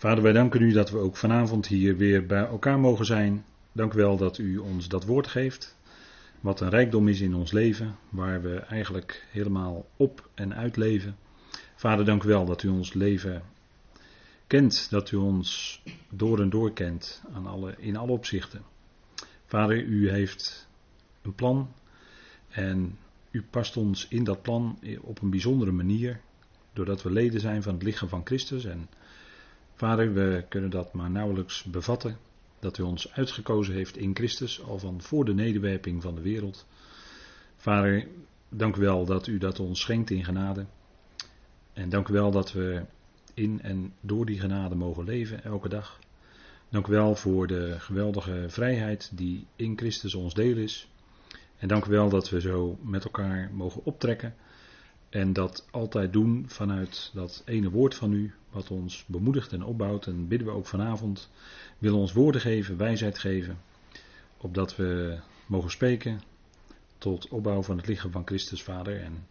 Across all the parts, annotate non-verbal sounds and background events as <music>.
Vader, wij danken u dat we ook vanavond hier weer bij elkaar mogen zijn. Dank u wel dat u ons dat woord geeft. Wat een rijkdom is in ons leven, waar we eigenlijk helemaal op en uit leven. Vader, dank u wel dat u ons leven kent, dat u ons door en door kent aan alle, in alle opzichten. Vader, u heeft een plan en u past ons in dat plan op een bijzondere manier, doordat we leden zijn van het lichaam van Christus. En Vader, we kunnen dat maar nauwelijks bevatten, dat u ons uitgekozen heeft in Christus, al van voor de nederwerping van de wereld. Vader, dank u wel dat u dat ons schenkt in genade. En dank u wel dat we in en door die genade mogen leven elke dag. Dank u wel voor de geweldige vrijheid die in Christus ons deel is. En dank u wel dat we zo met elkaar mogen optrekken. En dat altijd doen vanuit dat ene woord van u, wat ons bemoedigt en opbouwt. En bidden we ook vanavond, willen ons woorden geven, wijsheid geven. Opdat we mogen spreken tot opbouw van het lichaam van Christus Vader. En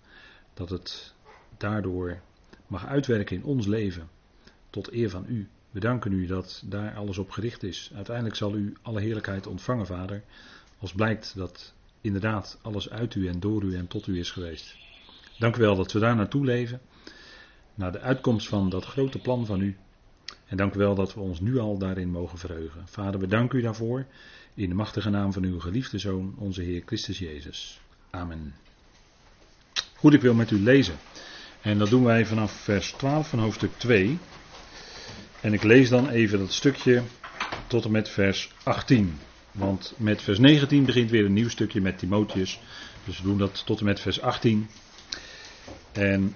dat het daardoor mag uitwerken in ons leven. Tot eer van u. We danken u dat daar alles op gericht is. Uiteindelijk zal u alle heerlijkheid ontvangen, Vader. Als blijkt dat inderdaad alles uit u en door u en tot u is geweest. Dank u wel dat we daar naartoe leven. Naar de uitkomst van dat grote plan van u. En dank u wel dat we ons nu al daarin mogen verheugen. Vader, we danken u daarvoor. In de machtige naam van uw geliefde Zoon, onze Heer Christus Jezus. Amen. Goed, ik wil met u lezen. En dat doen wij vanaf vers 12 van hoofdstuk 2. En ik lees dan even dat stukje tot en met vers 18. Want met vers 19 begint weer een nieuw stukje met Timotheus. Dus we doen dat tot en met vers 18. En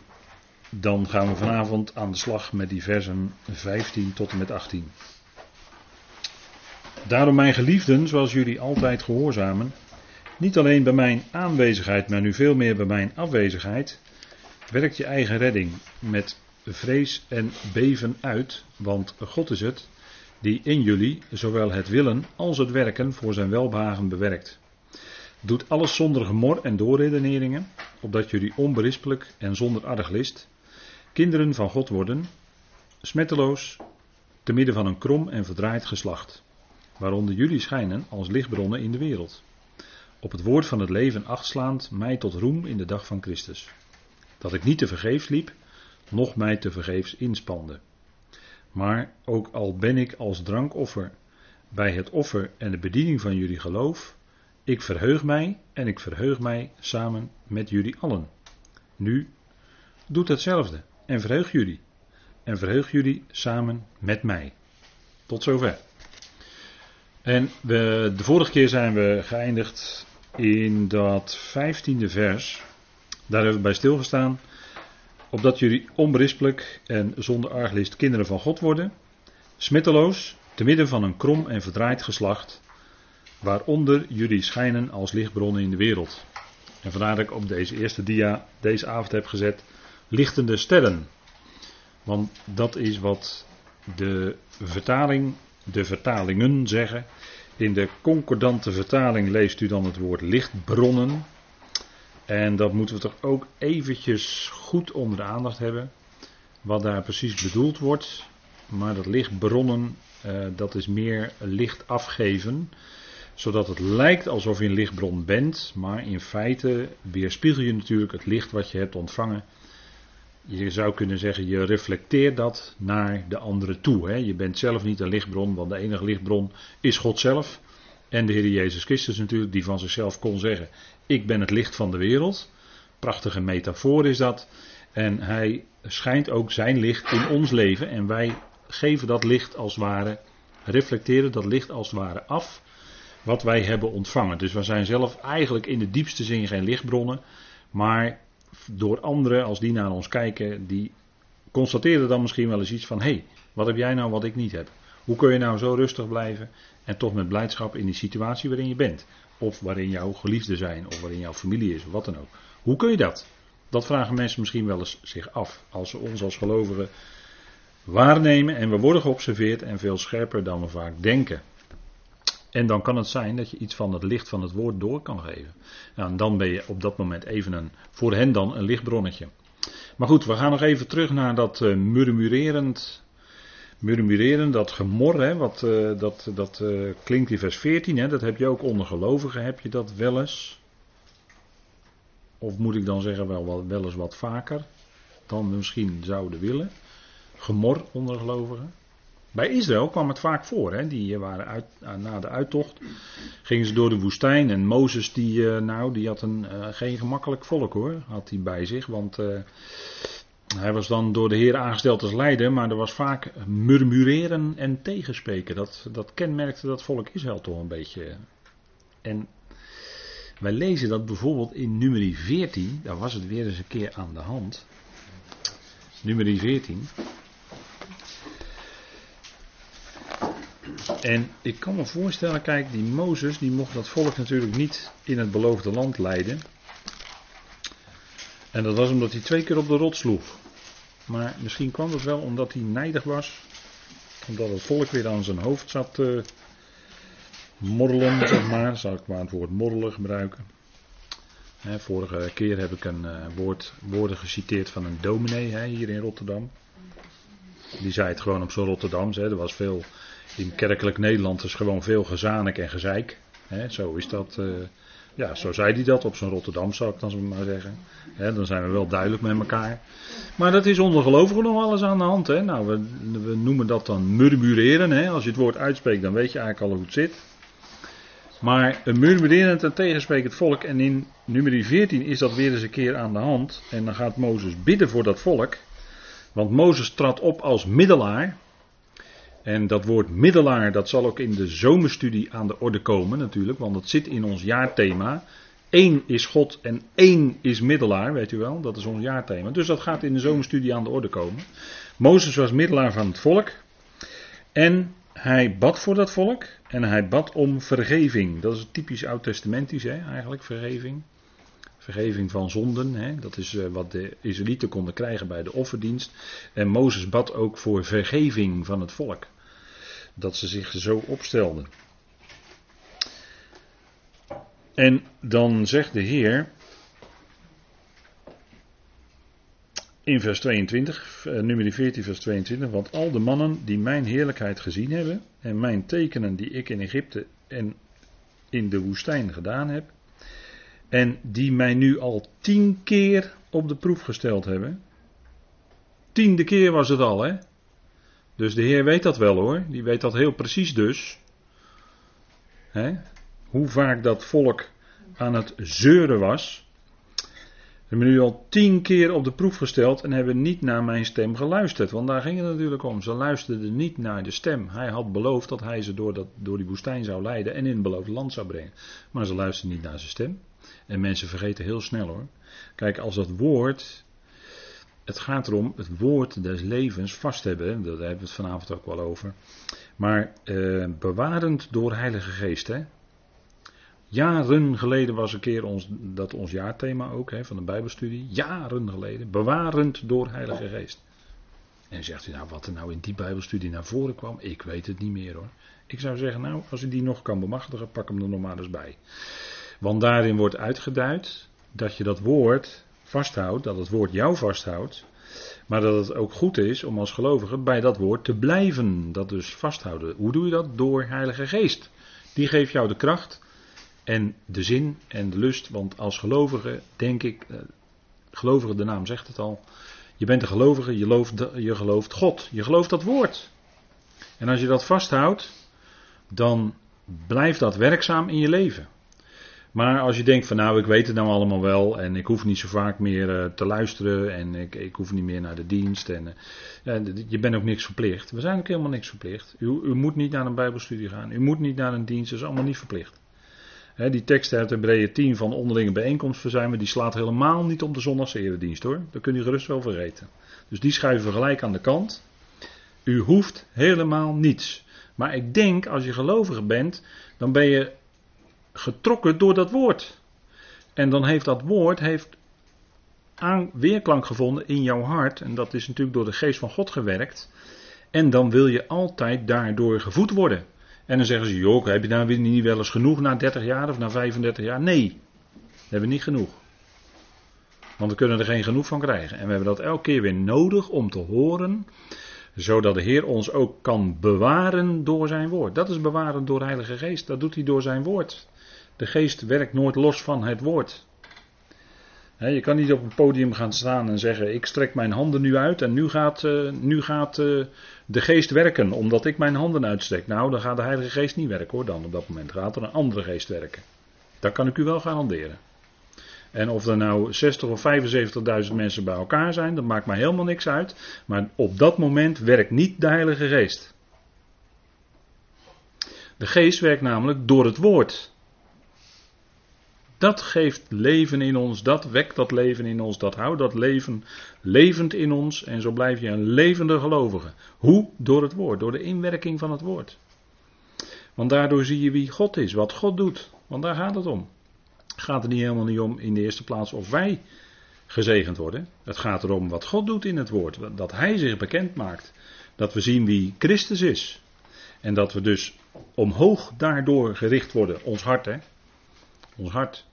dan gaan we vanavond aan de slag met die versen 15 tot en met 18. Daarom, mijn geliefden, zoals jullie altijd gehoorzamen, niet alleen bij mijn aanwezigheid, maar nu veel meer bij mijn afwezigheid, werkt je eigen redding met vrees en beven uit, want God is het die in jullie zowel het willen als het werken voor zijn welbehagen bewerkt. Doet alles zonder gemor en doorredeneringen, opdat jullie onberispelijk en zonder arglist kinderen van God worden, smetteloos, te midden van een krom en verdraaid geslacht, waaronder jullie schijnen als lichtbronnen in de wereld. Op het woord van het leven achtslaand mij tot roem in de dag van Christus. Dat ik niet te vergeefs liep, noch mij te vergeefs inspande. Maar ook al ben ik als drankoffer bij het offer en de bediening van jullie geloof, ik verheug mij en ik verheug mij samen met jullie allen. Nu, doet hetzelfde en verheug jullie. En verheug jullie samen met mij. Tot zover. En we, de vorige keer zijn we geëindigd in dat vijftiende vers. Daar hebben we bij stilgestaan. Opdat jullie onberispelijk en zonder arglist kinderen van God worden. Smitteloos, te midden van een krom en verdraaid geslacht. Waaronder jullie schijnen als lichtbronnen in de wereld. En vandaar dat ik op deze eerste dia deze avond heb gezet. Lichtende sterren. Want dat is wat de vertaling, de vertalingen zeggen. In de concordante vertaling leest u dan het woord lichtbronnen. En dat moeten we toch ook eventjes goed onder de aandacht hebben. Wat daar precies bedoeld wordt. Maar dat lichtbronnen, uh, dat is meer licht afgeven. Zodat het lijkt alsof je een lichtbron bent. Maar in feite weerspiegel je natuurlijk het licht wat je hebt ontvangen. Je zou kunnen zeggen, je reflecteert dat naar de anderen toe. Hè? Je bent zelf niet een lichtbron, want de enige lichtbron is God zelf. En de Heer Jezus Christus natuurlijk, die van zichzelf kon zeggen: Ik ben het licht van de wereld. Prachtige metafoor is dat. En hij schijnt ook zijn licht in ons leven. En wij geven dat licht als het ware, reflecteren dat licht als het ware af. Wat wij hebben ontvangen. Dus we zijn zelf eigenlijk in de diepste zin geen lichtbronnen. Maar door anderen, als die naar ons kijken, die constateren dan misschien wel eens iets van: hé, hey, wat heb jij nou wat ik niet heb? Hoe kun je nou zo rustig blijven en toch met blijdschap in die situatie waarin je bent? Of waarin jouw geliefden zijn, of waarin jouw familie is, of wat dan ook. Hoe kun je dat? Dat vragen mensen misschien wel eens zich af. Als ze ons als gelovigen waarnemen en we worden geobserveerd en veel scherper dan we vaak denken. En dan kan het zijn dat je iets van het licht van het woord door kan geven. Nou, en dan ben je op dat moment even een, voor hen dan een lichtbronnetje. Maar goed, we gaan nog even terug naar dat uh, murmurerend Murmureren, dat gemor, hè, wat, eh, dat, dat eh, klinkt in vers 14, hè, dat heb je ook onder gelovigen, heb je dat wel eens. Of moet ik dan zeggen wel, wel eens wat vaker dan we misschien zouden willen. Gemor onder gelovigen. Bij Israël kwam het vaak voor. Hè? Die waren uit, na de uittocht. Gingen ze door de woestijn. En Mozes, die, nou, die had een, geen gemakkelijk volk hoor. Had hij bij zich. Want hij was dan door de Heer aangesteld als leider, maar er was vaak murmureren en tegenspreken. Dat, dat kenmerkte dat volk Israël toch een beetje. En wij lezen dat bijvoorbeeld in nummer 14, daar was het weer eens een keer aan de hand. Nummer 14. En ik kan me voorstellen, kijk, die Mozes, die mocht dat volk natuurlijk niet in het beloofde land leiden. En dat was omdat hij twee keer op de rot sloeg. Maar misschien kwam het wel omdat hij nijdig was. Omdat het volk weer aan zijn hoofd zat te morrelen, zeg maar. Zal ik maar het woord morrelen gebruiken. vorige keer heb ik een uh, woord, woorden geciteerd van een dominee hier in Rotterdam. Die zei het gewoon op zo'n Rotterdams. Er was veel, in kerkelijk Nederland is gewoon veel gezanik en gezeik. zo is dat. Uh, ja, zo zei hij dat op zijn Rotterdam, zou ik dan maar zeggen. dan zijn we wel duidelijk met elkaar. Maar dat is onder gelovigen nog alles aan de hand. Nou, we, we, noemen dat dan murmureren. Als je het woord uitspreekt, dan weet je eigenlijk al hoe het zit. Maar een murmurerend en tegensprekend volk. En in nummer 14 is dat weer eens een keer aan de hand. En dan gaat Mozes bidden voor dat volk. Want Mozes trad op als middelaar. En dat woord middelaar, dat zal ook in de zomerstudie aan de orde komen natuurlijk, want dat zit in ons jaarthema. Eén is God en één is middelaar, weet u wel, dat is ons jaarthema. Dus dat gaat in de zomerstudie aan de orde komen. Mozes was middelaar van het volk en hij bad voor dat volk en hij bad om vergeving. Dat is typisch oud-testamentisch hè, eigenlijk, vergeving. Vergeving van zonden, hè? dat is eh, wat de Israëlieten konden krijgen bij de offerdienst. En Mozes bad ook voor vergeving van het volk dat ze zich zo opstelden. En dan zegt de Heer in vers 22, eh, nummer 14, vers 22, want al de mannen die mijn heerlijkheid gezien hebben en mijn tekenen die ik in Egypte en in de woestijn gedaan heb, en die mij nu al tien keer op de proef gesteld hebben. Tiende keer was het al, hè? Dus de Heer weet dat wel hoor. Die weet dat heel precies dus. Hoe vaak dat volk aan het zeuren was. We hebben nu al tien keer op de proef gesteld en hebben niet naar mijn stem geluisterd. Want daar ging het natuurlijk om. Ze luisterden niet naar de stem. Hij had beloofd dat hij ze door, dat, door die woestijn zou leiden en in het beloofde land zou brengen. Maar ze luisterden niet naar zijn stem. En mensen vergeten heel snel hoor. Kijk, als dat woord het gaat erom het woord des levens vast hebben. Daar hebben we het vanavond ook wel over. Maar eh, bewarend door Heilige Geest. Hè? Jaren geleden was een keer ons, dat ons jaarthema ook hè, van de Bijbelstudie. Jaren geleden. Bewarend door Heilige Geest. En zegt u nou wat er nou in die Bijbelstudie naar voren kwam? Ik weet het niet meer hoor. Ik zou zeggen, nou, als u die nog kan bemachtigen, pak hem er nog maar eens bij. Want daarin wordt uitgeduid dat je dat woord vasthoudt, dat het woord jou vasthoudt. Maar dat het ook goed is om als gelovige bij dat woord te blijven. Dat dus vasthouden. Hoe doe je dat? Door Heilige Geest. Die geeft jou de kracht en de zin en de lust. Want als gelovige, denk ik, eh, gelovige, de naam zegt het al. Je bent een gelovige, je gelooft, je gelooft God. Je gelooft dat woord. En als je dat vasthoudt, dan blijft dat werkzaam in je leven. Maar als je denkt van nou ik weet het nou allemaal wel en ik hoef niet zo vaak meer uh, te luisteren en ik, ik hoef niet meer naar de dienst en uh, je bent ook niks verplicht. We zijn ook helemaal niks verplicht. U, u, moet niet naar een bijbelstudie gaan, u moet niet naar een dienst, dat is allemaal niet verplicht. Die tekst uit Hebreeën 10 van onderlinge bijeenkomst verzuimen, die slaat helemaal niet op de zondagse hoor. Dat kun je gerust wel vergeten. Dus die schuiven we gelijk aan de kant. U hoeft helemaal niets. Maar ik denk als je gelovige bent, dan ben je getrokken door dat woord. En dan heeft dat woord heeft aan weerklank gevonden in jouw hart. En dat is natuurlijk door de geest van God gewerkt. En dan wil je altijd daardoor gevoed worden. En dan zeggen ze, joh, heb je weer niet wel eens genoeg na 30 jaar of na 35 jaar? Nee, we hebben niet genoeg. Want we kunnen er geen genoeg van krijgen. En we hebben dat elke keer weer nodig om te horen Zodat de Heer ons ook kan bewaren door zijn woord. Dat is bewaren door de Heilige Geest. Dat doet hij door zijn woord. De Geest werkt nooit los van het woord. je kan niet op een podium gaan staan en zeggen: Ik strek mijn handen nu uit en nu gaat, uh, nu gaat uh, de geest werken, omdat ik mijn handen uitstrek. Nou, dan gaat de Heilige Geest niet werken hoor, dan op dat moment gaat er een andere geest werken. Dat kan ik u wel garanderen. En of er nou 60 of 75.000 mensen bij elkaar zijn, dat maakt mij helemaal niks uit. Maar op dat moment werkt niet de Heilige Geest. De Geest werkt namelijk door het woord. Dat geeft leven in ons, dat wekt dat leven in ons, dat houdt dat leven levend in ons en zo blijf je een levende gelovige. Hoe? Door het woord, door de inwerking van het woord. Want daardoor zie je wie God is, wat God doet, want daar gaat het om. Het gaat er niet helemaal niet om in de eerste plaats of wij gezegend worden. Het gaat erom wat God doet in het woord, dat Hij zich bekend maakt. Dat we zien wie Christus is. En dat we dus omhoog daardoor gericht worden, ons hart hè. Ons hart.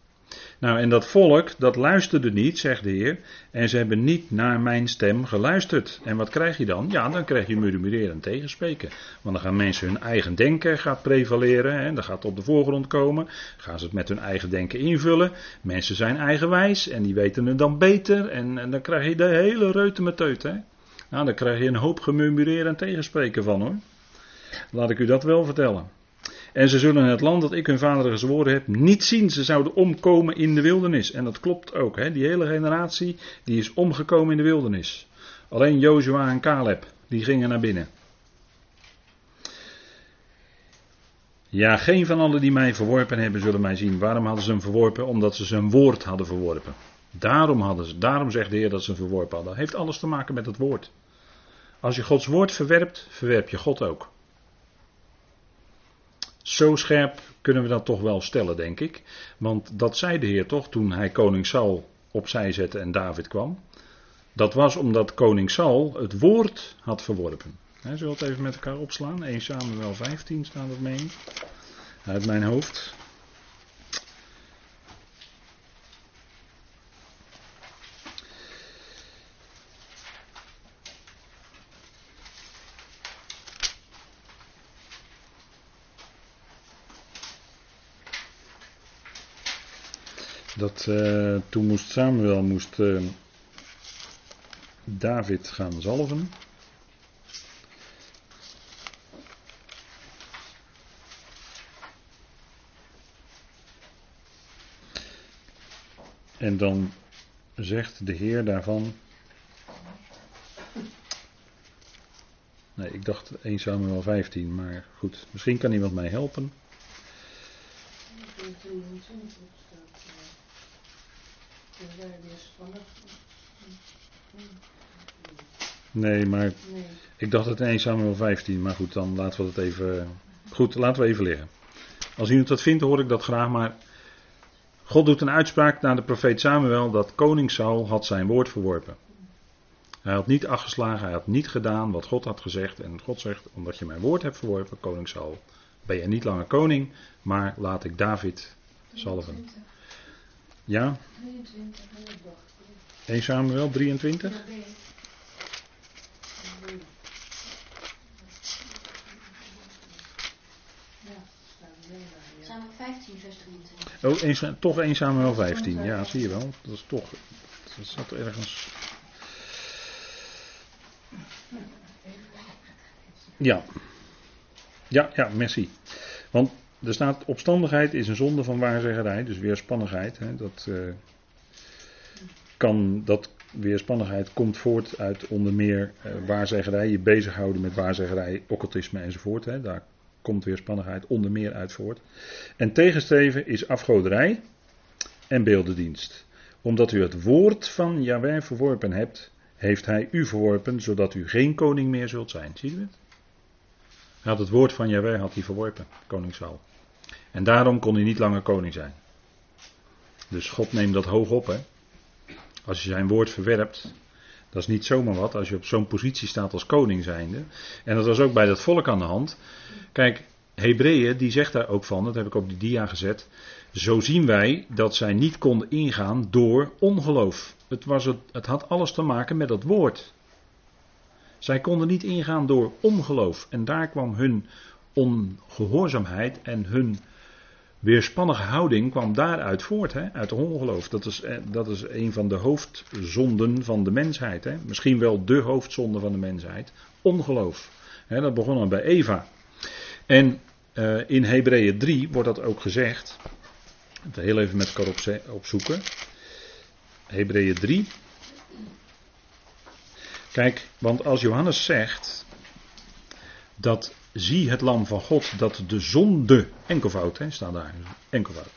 Nou, en dat volk, dat luisterde niet, zegt de Heer. En ze hebben niet naar mijn stem geluisterd. En wat krijg je dan? Ja, dan krijg je murmureren tegenspreken. Want dan gaan mensen hun eigen denken gaat prevaleren. Hè, dan gaat op de voorgrond komen. Gaan ze het met hun eigen denken invullen. Mensen zijn eigenwijs en die weten het dan beter. En, en dan krijg je de hele reute met teut. Hè. Nou, dan krijg je een hoop gemurmureren en tegenspreken van hoor. Laat ik u dat wel vertellen. En ze zullen het land dat ik hun vader gezworen heb niet zien. Ze zouden omkomen in de wildernis. En dat klopt ook. Hè? Die hele generatie die is omgekomen in de wildernis. Alleen Jozua en Caleb, die gingen naar binnen. Ja, geen van allen die mij verworpen hebben zullen mij zien. Waarom hadden ze hem verworpen? Omdat ze zijn woord hadden verworpen. Daarom hadden ze, daarom zegt de Heer dat ze hem verworpen hadden. Heeft alles te maken met het woord. Als je Gods woord verwerpt, verwerp je God ook. Zo scherp kunnen we dat toch wel stellen, denk ik. Want dat zei de Heer toch toen hij koning Saul opzij zette en David kwam. Dat was omdat koning Saul het woord had verworpen. He, zullen we het even met elkaar opslaan? 1 Samuel 15 staat het mee. Uit mijn hoofd. Uh, toen moest Samuel moest uh, David gaan zalven. En dan zegt de Heer daarvan. Nee, ik dacht 1 Samuel 15, maar goed, misschien kan iemand mij helpen. Nee, maar ik dacht het 1 Samuel 15, maar goed, dan laten we het even. Goed, laten we even liggen. Als iemand dat vindt, hoor ik dat graag, maar God doet een uitspraak naar de profeet Samuel dat koning Saul had zijn woord verworpen. Hij had niet afgeslagen, hij had niet gedaan wat God had gezegd. En God zegt, omdat je mijn woord hebt verworpen, koning Saul, ben je niet langer koning, maar laat ik David zalven. Ja? 1 Samuel 23? Samuel 15, vers 23. Oh, 1, toch 1 Samuel 15. Ja, zie je wel. Dat is toch. Dat zat ergens. Ja. Ja, ja, merci. Want er staat opstandigheid is een zonde van waarzeggerij, dus weerspannigheid. Hè, dat, uh, kan, dat weerspannigheid komt voort uit onder meer uh, waarzeggerij, je bezighouden met waarzeggerij, occultisme enzovoort. Hè, daar komt weerspannigheid onder meer uit voort. En tegenstreven is afgoderij en beeldendienst. Omdat u het woord van Yahweh verworpen hebt, heeft hij u verworpen, zodat u geen koning meer zult zijn. Zie je het? Hij had het woord van Yahweh had hij verworpen, koning Saul. En daarom kon hij niet langer koning zijn. Dus God neemt dat hoog op. Hè? Als je zijn woord verwerpt, dat is niet zomaar wat als je op zo'n positie staat als koning zijnde. En dat was ook bij dat volk aan de hand. Kijk, Hebreeën die zegt daar ook van, dat heb ik op die dia gezet. Zo zien wij dat zij niet konden ingaan door ongeloof. Het, was het, het had alles te maken met dat woord. Zij konden niet ingaan door ongeloof. En daar kwam hun ongehoorzaamheid en hun weerspannige houding kwam daaruit voort, hè, uit ongeloof. Dat is, eh, dat is een van de hoofdzonden van de mensheid. Hè. Misschien wel de hoofdzonde van de mensheid. Ongeloof. Hè, dat begon al bij Eva. En uh, in Hebreeën 3 wordt dat ook gezegd. Ik heel even met elkaar opzoeken. Hebreeën 3. Kijk, want als Johannes zegt dat zie het lam van God dat de zonde, enkelvoud hè, staat daar, enkelvoud,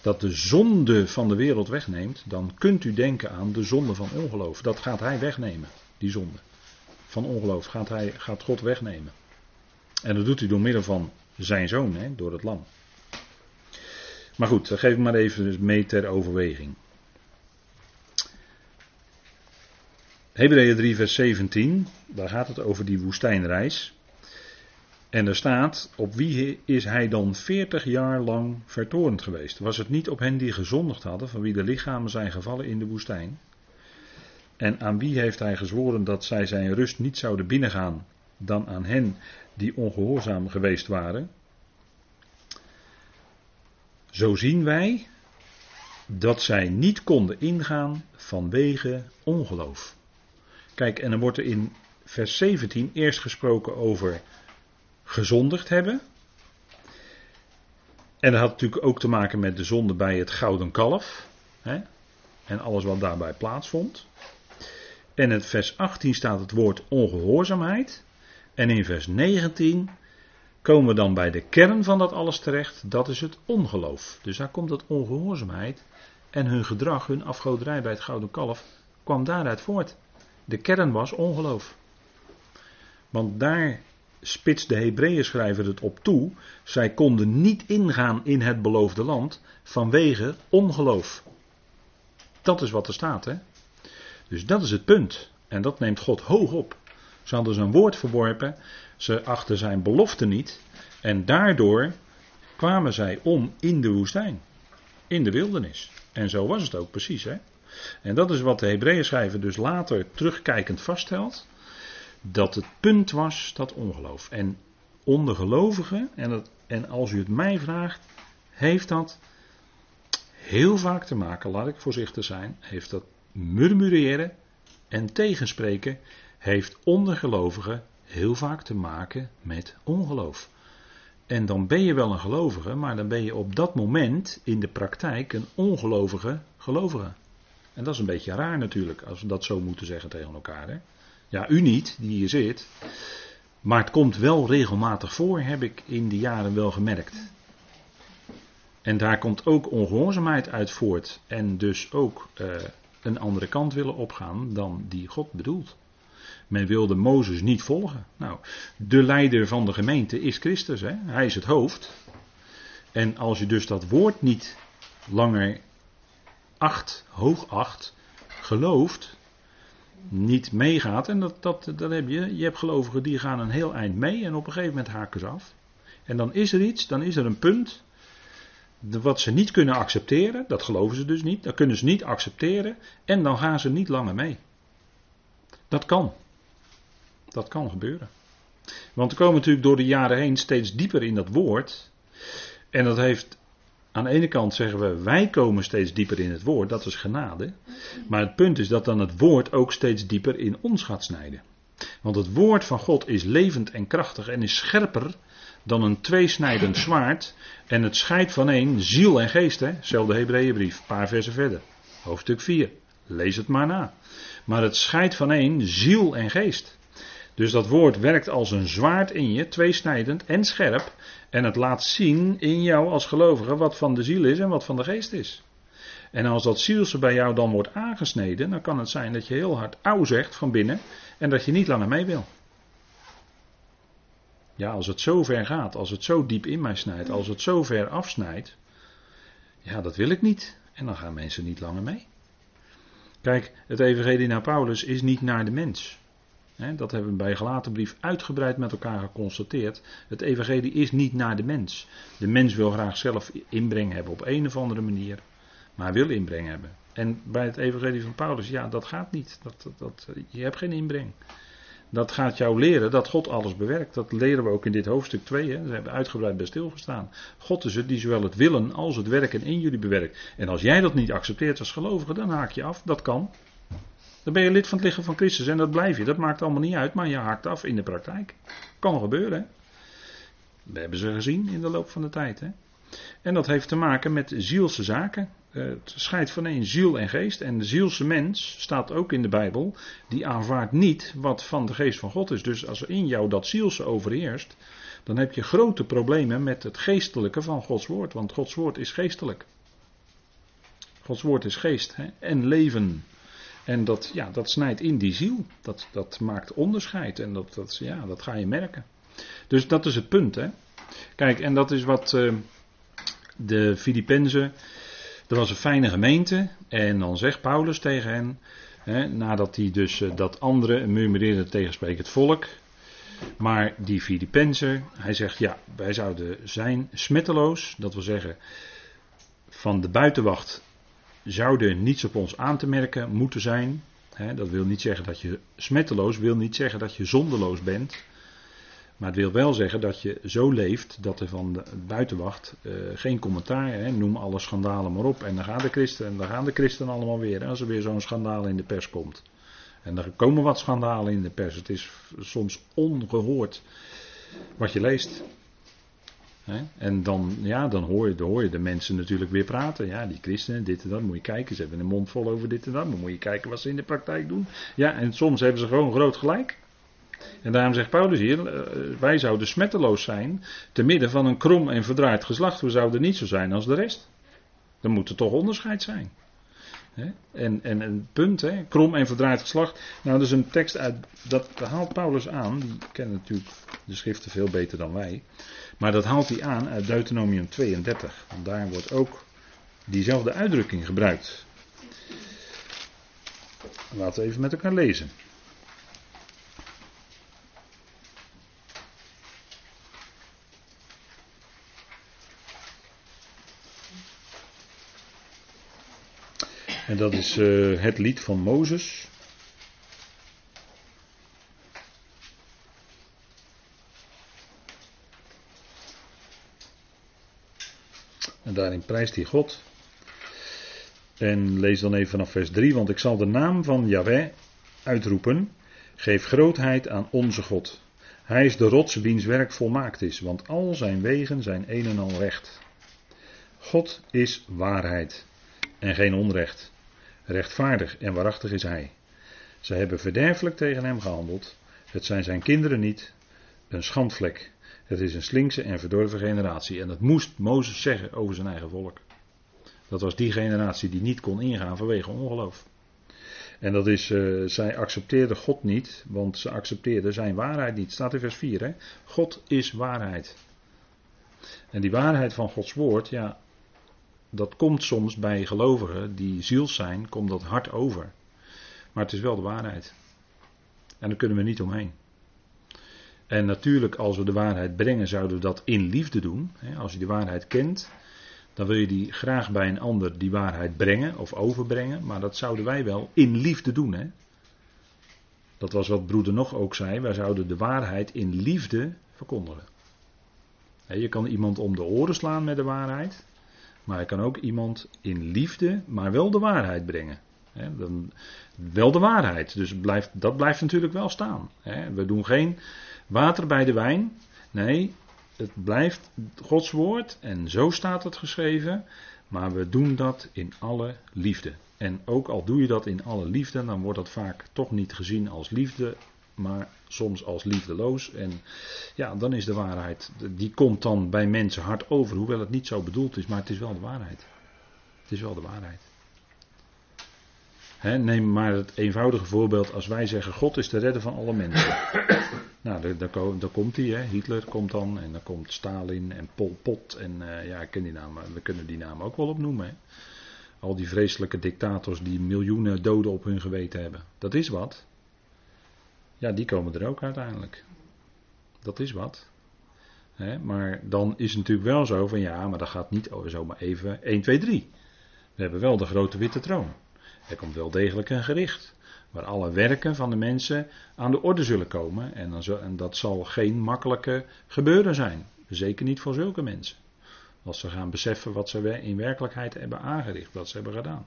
dat de zonde van de wereld wegneemt, dan kunt u denken aan de zonde van ongeloof. Dat gaat hij wegnemen, die zonde van ongeloof gaat, hij, gaat God wegnemen. En dat doet hij door middel van zijn zoon, hè, door het lam. Maar goed, dat geef ik maar even mee ter overweging. Hebreeën 3, vers 17, daar gaat het over die woestijnreis. En er staat, op wie is hij dan veertig jaar lang vertorend geweest? Was het niet op hen die gezondigd hadden, van wie de lichamen zijn gevallen in de woestijn? En aan wie heeft hij gezworen dat zij zijn rust niet zouden binnengaan, dan aan hen die ongehoorzaam geweest waren? Zo zien wij dat zij niet konden ingaan vanwege ongeloof. Kijk, en dan wordt er in vers 17 eerst gesproken over gezondigd hebben. En dat had natuurlijk ook te maken met de zonde bij het gouden kalf. Hè, en alles wat daarbij plaatsvond. En in vers 18 staat het woord ongehoorzaamheid. En in vers 19 komen we dan bij de kern van dat alles terecht. Dat is het ongeloof. Dus daar komt dat ongehoorzaamheid. En hun gedrag, hun afgoderij bij het gouden kalf, kwam daaruit voort. De kern was ongeloof. Want daar spitst de Hebreeën schrijver het op toe. Zij konden niet ingaan in het beloofde land vanwege ongeloof. Dat is wat er staat, hè? Dus dat is het punt. En dat neemt God hoog op. Ze hadden zijn woord verworpen, ze achten zijn belofte niet. En daardoor kwamen zij om in de woestijn, in de wildernis. En zo was het ook precies, hè? En dat is wat de Hebreeën schrijver dus later terugkijkend vaststelt dat het punt was dat ongeloof. En ondergelovigen, en, en als u het mij vraagt, heeft dat heel vaak te maken, laat ik voorzichtig zijn, heeft dat murmureren en tegenspreken, heeft ondergelovigen heel vaak te maken met ongeloof. En dan ben je wel een gelovige, maar dan ben je op dat moment in de praktijk een ongelovige gelovige. En dat is een beetje raar natuurlijk, als we dat zo moeten zeggen tegen elkaar. Hè? Ja, u niet, die hier zit. Maar het komt wel regelmatig voor, heb ik in de jaren wel gemerkt. En daar komt ook ongehoorzaamheid uit voort. En dus ook uh, een andere kant willen opgaan dan die God bedoelt. Men wilde Mozes niet volgen. Nou, de leider van de gemeente is Christus. Hè? Hij is het hoofd. En als je dus dat woord niet langer acht, hoog acht, gelooft, niet meegaat. En dat, dat, dat heb je. Je hebt gelovigen die gaan een heel eind mee en op een gegeven moment haken ze af. En dan is er iets, dan is er een punt. Wat ze niet kunnen accepteren, dat geloven ze dus niet. Dat kunnen ze niet accepteren en dan gaan ze niet langer mee. Dat kan. Dat kan gebeuren. Want we komen natuurlijk door de jaren heen steeds dieper in dat woord. En dat heeft aan de ene kant zeggen we, wij komen steeds dieper in het woord, dat is genade. Maar het punt is dat dan het woord ook steeds dieper in ons gaat snijden. Want het woord van God is levend en krachtig en is scherper dan een tweesnijdend zwaard. En het scheidt van één ziel en geest, hè? Hebreeënbrief, een paar versen verder. Hoofdstuk 4. Lees het maar na. Maar het scheidt van één ziel en geest. Dus dat woord werkt als een zwaard in je, tweesnijdend en scherp. En het laat zien in jou als gelovige wat van de ziel is en wat van de geest is. En als dat zielse bij jou dan wordt aangesneden, dan kan het zijn dat je heel hard auw zegt van binnen en dat je niet langer mee wil. Ja, als het zo ver gaat, als het zo diep in mij snijdt, als het zo ver afsnijdt, ja, dat wil ik niet. En dan gaan mensen niet langer mee. Kijk, het evangelie naar Paulus is niet naar de mens dat hebben we bij Galatenbrief uitgebreid met elkaar geconstateerd. Het evangelie is niet naar de mens. De mens wil graag zelf inbreng hebben op een of andere manier. Maar wil inbreng hebben. En bij het evangelie van Paulus, ja, dat gaat niet. Dat, dat, je hebt geen inbreng. Dat gaat jou leren dat God alles bewerkt. Dat leren we ook in dit hoofdstuk 2. Hè. Daar hebben uitgebreid bij stilgestaan. God is het die zowel het willen als het werken in jullie bewerkt. En als jij dat niet accepteert als gelovige, dan haak je af. Dat kan. Dan ben je lid van het lichaam van Christus en dat blijf je. Dat maakt allemaal niet uit, maar je haakt af in de praktijk. Kan gebeuren. Hè? We hebben ze gezien in de loop van de tijd. Hè? En dat heeft te maken met zielse zaken. Eh, het scheidt van één ziel en geest. En de zielse mens, staat ook in de Bijbel, die aanvaardt niet wat van de geest van God is. Dus als er in jou dat zielse overheerst, dan heb je grote problemen met het geestelijke van Gods woord. Want Gods woord is geestelijk. Gods woord is geest hè? en leven. En dat, ja, dat snijdt in die ziel. Dat, dat maakt onderscheid. En dat, dat, ja, dat ga je merken. Dus dat is het punt. Hè? Kijk, en dat is wat uh, de Filippenzen. Er was een fijne gemeente. En dan zegt Paulus tegen hen. Hè, nadat hij dus uh, dat andere murmureerde tegenspreekt het volk. Maar die Filippenzen, hij zegt ja, wij zouden zijn smetteloos. Dat wil zeggen, van de buitenwacht zouden niets op ons aan te merken moeten zijn. dat wil niet zeggen dat je smetteloos, wil niet zeggen dat je zondeloos bent. Maar het wil wel zeggen dat je zo leeft dat er van de buitenwacht uh, geen commentaar, noem alle schandalen maar op. En dan gaan de christenen, dan gaan de christenen allemaal weer, als er weer zo'n schandaal in de pers komt. En er komen wat schandalen in de pers. Het is soms ongehoord wat je leest. En dan, ja, dan hoor, je, hoor je de mensen natuurlijk weer praten. Ja, die christenen, dit en dat, moet je kijken. Ze hebben een mond vol over dit en dat. Maar moet je kijken wat ze in de praktijk doen. Ja, en soms hebben ze gewoon groot gelijk. En daarom zegt Paulus hier, eh, wij zouden smetteloos zijn te midden van een krom en verdraaid geslacht. We zouden niet zo zijn als de rest. Er moet er toch onderscheid zijn. En, en een punt, hè, krom en verdraaid geslacht. Nou, dat is een tekst uit, dat haalt Paulus aan. Die kennen natuurlijk de schriften veel beter dan wij. Maar dat haalt hij aan uit Deuteronomium 32. Want daar wordt ook diezelfde uitdrukking gebruikt. Laten we even met elkaar lezen. En dat is uh, het lied van Mozes. En daarin prijst hij God. En lees dan even vanaf vers 3, want ik zal de naam van Yahweh uitroepen. Geef grootheid aan onze God. Hij is de rots wiens werk volmaakt is, want al zijn wegen zijn een en al recht. God is waarheid en geen onrecht. Rechtvaardig en waarachtig is hij. Zij hebben verderfelijk tegen hem gehandeld. Het zijn zijn kinderen niet. Een schandvlek. Het is een slinkse en verdorven generatie. En dat moest Mozes zeggen over zijn eigen volk. Dat was die generatie die niet kon ingaan vanwege ongeloof. En dat is, uh, zij accepteerden God niet, want ze accepteerden zijn waarheid niet. Staat in vers 4, hè? God is waarheid. En die waarheid van Gods woord, ja, dat komt soms bij gelovigen die ziels zijn, komt dat hard over. Maar het is wel de waarheid. En daar kunnen we niet omheen. En natuurlijk, als we de waarheid brengen, zouden we dat in liefde doen. Als je de waarheid kent, dan wil je die graag bij een ander die waarheid brengen of overbrengen. Maar dat zouden wij wel in liefde doen. Hè? Dat was wat broeder nog ook zei. Wij zouden de waarheid in liefde verkondigen. Je kan iemand om de oren slaan met de waarheid. Maar je kan ook iemand in liefde, maar wel de waarheid brengen. dan, wel de waarheid. Dus blijft, dat blijft natuurlijk wel staan. we doen geen water bij de wijn. Nee, het blijft Gods woord en zo staat het geschreven. Maar we doen dat in alle liefde. En ook al doe je dat in alle liefde, dan wordt dat vaak toch niet gezien als liefde, maar soms als liefdeloos. En ja, dan is de waarheid, die komt dan bij mensen hard over, hoewel het niet zo bedoeld is, maar het is wel de waarheid. Het is wel de waarheid neem maar het eenvoudige voorbeeld als wij zeggen God is de redder van alle mensen. <coughs> nou, daar, komt hij, Hitler komt dan en dan komt Stalin en Pol Pot en uh, ja, ik ken die namen, we kunnen die namen ook wel opnoemen. Hè. Al die vreselijke dictators die miljoenen doden op hun geweten hebben. Dat is wat. Ja, die komen er ook uiteindelijk. Dat is wat. maar dan is het natuurlijk wel zo van ja, maar dat gaat niet zomaar even 1, 2, 3. We hebben wel de grote witte troon. Er komt wel degelijk een gericht. Waar alle werken van de mensen aan de orde zullen komen. En, dan zo, en dat zal geen makkelijke gebeuren zijn. Zeker niet voor zulke mensen. Als ze gaan beseffen wat ze in werkelijkheid hebben aangericht, wat ze hebben gedaan.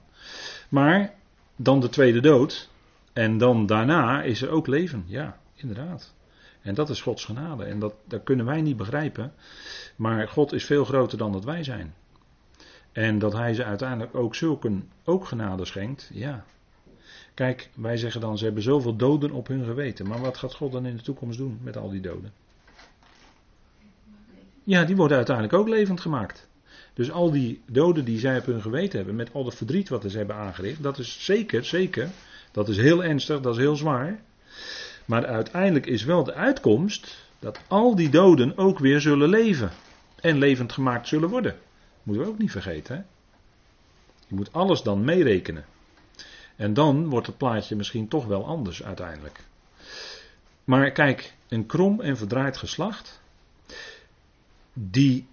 Maar dan de tweede dood. En dan daarna is er ook leven. Ja, inderdaad. En dat is Gods genade. En dat, kunnen wij niet begrijpen. Maar God is veel groter dan dat wij zijn. En dat hij ze uiteindelijk ook zulke ook genade schenkt, ja. Kijk, wij zeggen dan, ze hebben zoveel doden op hun geweten. Maar wat gaat God dan in de toekomst doen met al die doden? Ja, die worden uiteindelijk ook levend gemaakt. Dus al die doden die zij op hun geweten hebben, met al het verdriet wat ze hebben aangericht, dat is zeker, zeker, dat is heel ernstig, dat is heel zwaar. Maar uiteindelijk is wel de uitkomst dat al die doden ook weer zullen leven en levend gemaakt zullen worden. Moeten we ook niet vergeten. Hè? Je moet alles dan meerekenen. En dan wordt het plaatje misschien toch wel anders uiteindelijk. Maar kijk, een krom en verdraaid geslacht, die,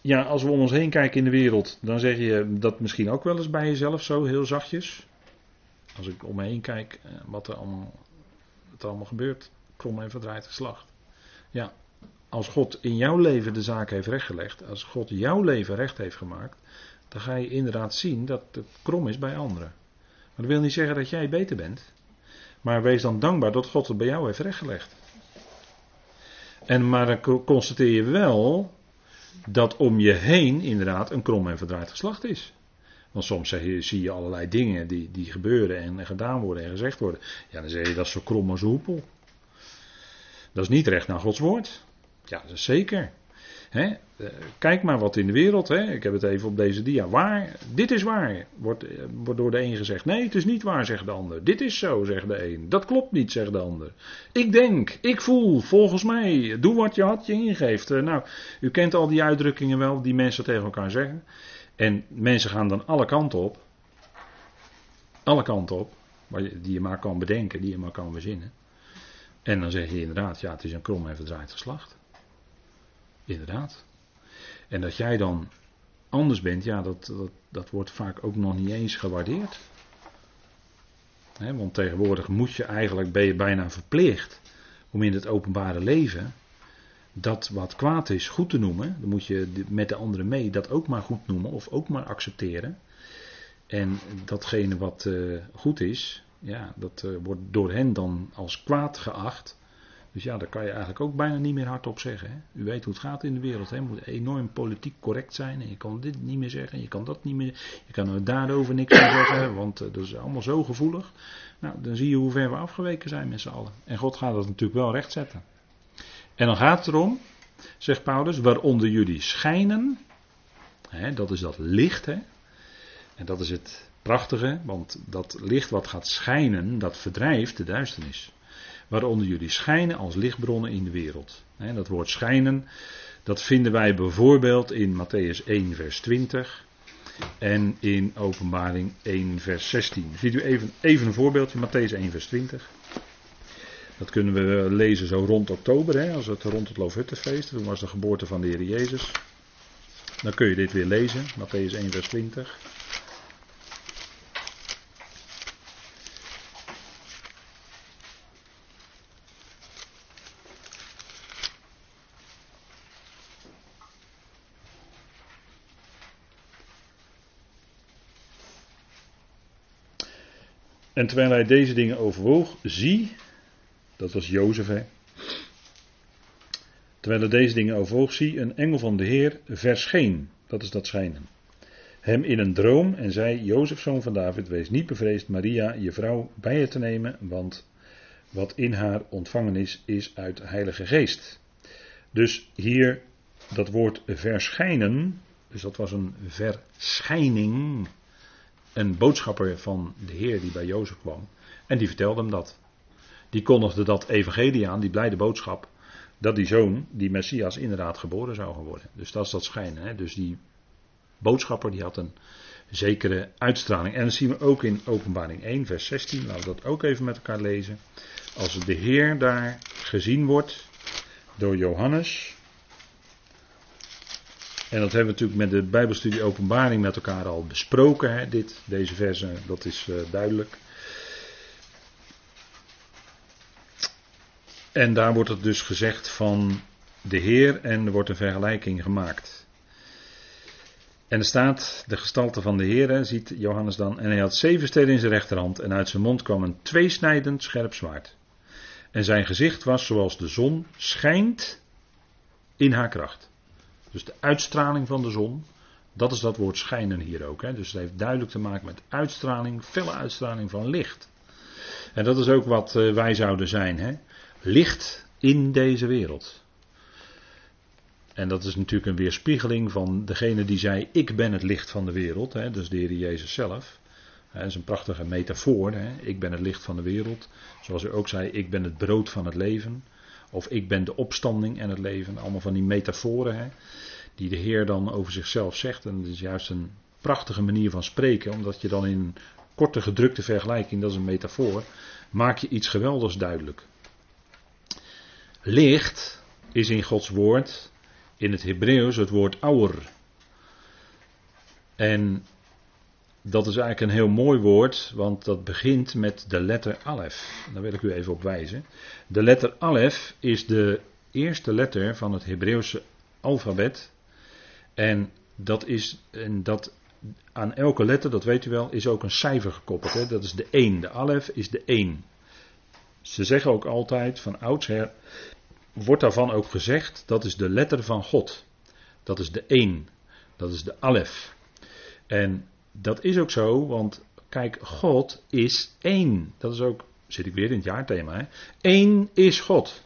ja, als we om ons heen kijken in de wereld, dan zeg je dat misschien ook wel eens bij jezelf zo heel zachtjes. Als ik om me heen kijk, eh, wat er allemaal, wat er allemaal gebeurt, krom en verdraaid geslacht. Ja, als God in jouw leven de zaak heeft rechtgelegd, als God jouw leven recht heeft gemaakt, dan ga je inderdaad zien dat het krom is bij anderen. Maar dat wil niet zeggen dat jij beter bent. Maar wees dan dankbaar dat God het bij jou heeft rechtgelegd. En maar dan constateer je wel dat om je heen inderdaad een krom en verdraaid geslacht is. Want soms zie je allerlei dingen die, die gebeuren en gedaan worden en gezegd worden. Ja, dan zeg je dat is zo krom als hoepel. Dat is niet recht naar Gods woord. Ja, dat is zeker. Eh, kijk maar wat in de wereld, ik heb het even op deze dia. Waar, dit is waar, wordt, eh, wordt door de een gezegd. Nee, het is niet waar, zegt de ander. Dit is zo, zegt de een. Dat klopt niet, zegt de ander. Ik denk, ik voel, volgens mij, doe wat je had je ingeeft. Nou, u kent al die uitdrukkingen wel die mensen tegen elkaar zeggen. En mensen gaan dan alle kanten op. Alle kanten op, die je maar kan bedenken, die je maar kan verzinnen. En dan zeg je inderdaad, ja, het is een krom en verdraaid geslacht. Inderdaad. En dat jij dan anders bent, ja, dat, dat, dat wordt vaak ook nog niet eens gewaardeerd. want tegenwoordig moet je eigenlijk, ben je bijna verplicht om in het openbare leven dat wat kwaad is goed te noemen. Dan moet je met de anderen mee dat ook maar goed noemen of ook maar accepteren. En datgene wat uh, goed is, ja, dat uh, wordt door hen dan als kwaad geacht. Dus ja, daar kan je eigenlijk ook bijna niet meer hardop zeggen. Hè? U weet hoe het gaat in de wereld. Hè? Je moet enorm politiek correct zijn. En je kan dit niet meer zeggen. Je kan dat niet meer. Je kan er daarover niks meer zeggen. <coughs> Want uh, dat is allemaal zo gevoelig. Nou, dan zie je hoe ver we afgeweken zijn met z'n allen. En God gaat dat natuurlijk wel rechtzetten. En dan gaat het erom, zegt Paulus, waaronder jullie schijnen. Hè, dat is dat licht. Hè? En dat is het prachtige. Want dat licht wat gaat schijnen, dat verdrijft de duisternis waaronder jullie schijnen als lichtbronnen in de wereld. dat woord schijnen, dat vinden wij bijvoorbeeld in Matthäus 1, vers 20 en in Openbaring 1, vers 16. Ziet u even, even een voorbeeldje, Matthäus 1, vers 20. Dat kunnen we lezen zo rond oktober, hè, als het rond het Loofhuttenfeest. Toen was de geboorte van de Heer Jezus. Dan kun je dit weer lezen, Matthäus 1, vers 20. En terwijl hij deze dingen overwoog, zie, dat was Jozef hè. Terwijl hij deze dingen overwoog, zie, een engel van de Heer verscheen. Dat is dat schijnen. Hem in een droom en zei, Jozef, zoon van David, wees niet bevreesd Maria, je vrouw, bij je te nemen, want wat in haar ontvangen is, is uit Heilige Geest. Dus hier dat woord verschijnen, dus dat was een verschijning een boodschapper van de Heer die bij Jozef kwam. En die vertelde hem dat. Die kondigde dat evangelie aan, die blijde boodschap. Dat die zoon, die Messias, inderdaad geboren zou gaan worden. Dus dat is dat schijnen. Hè? Dus die boodschapper die had een zekere uitstraling. En dat zien we ook in Openbaring 1, vers 16. Laten we dat ook even met elkaar lezen. Als de Heer daar gezien wordt door Johannes. En dat hebben we natuurlijk met de Bijbelstudie Openbaring met elkaar al besproken. Hè, dit, deze verse, dat is uh, duidelijk. En daar wordt het dus gezegd van de Heer en er wordt een vergelijking gemaakt. En er staat de gestalte van de Heer, ziet Johannes dan. En hij had zeven steden in zijn rechterhand en uit zijn mond kwam een tweesnijdend scherp zwaard. En zijn gezicht was zoals de zon schijnt in haar kracht. Dus de uitstraling van de zon, dat is dat woord schijnen hier ook. Hè. Dus het heeft duidelijk te maken met uitstraling, felle uitstraling van licht. En dat is ook wat eh, wij zouden zijn. Hè. Licht in deze wereld. En dat is natuurlijk een weerspiegeling van degene die zei: Ik ben het licht van de wereld. Hè, dus de Heer Jezus zelf. Dat is een prachtige metafoor. Hè. Ik ben het licht van de wereld. Zoals u ook zei: Ik ben het brood van het leven. Of ik ben de opstanding en het leven. Allemaal van die metaforen hè, die de Heer dan over zichzelf zegt. En dat is juist een prachtige manier van spreken, omdat je dan in korte gedrukte vergelijking, dat is een metafoor, maak je iets geweldigs duidelijk. Licht is in Gods woord in het Hebreeuws het woord aur. En dat is eigenlijk een heel mooi woord, want dat begint met de letter alef. Daar wil ik u even op wijzen. De letter alef is de eerste letter van het Hebreeuwse alfabet. En dat is, en dat aan elke letter, dat weet u wel, is ook een cijfer gekoppeld. Hè? Dat is de 1. De alef is de 1. Ze zeggen ook altijd van oudsher wordt daarvan ook gezegd, dat is de letter van God. Dat is de 1. Dat is de Alef. En dat is ook zo, want kijk, God is één. Dat is ook, zit ik weer in het jaarthema. Hè? Eén is God.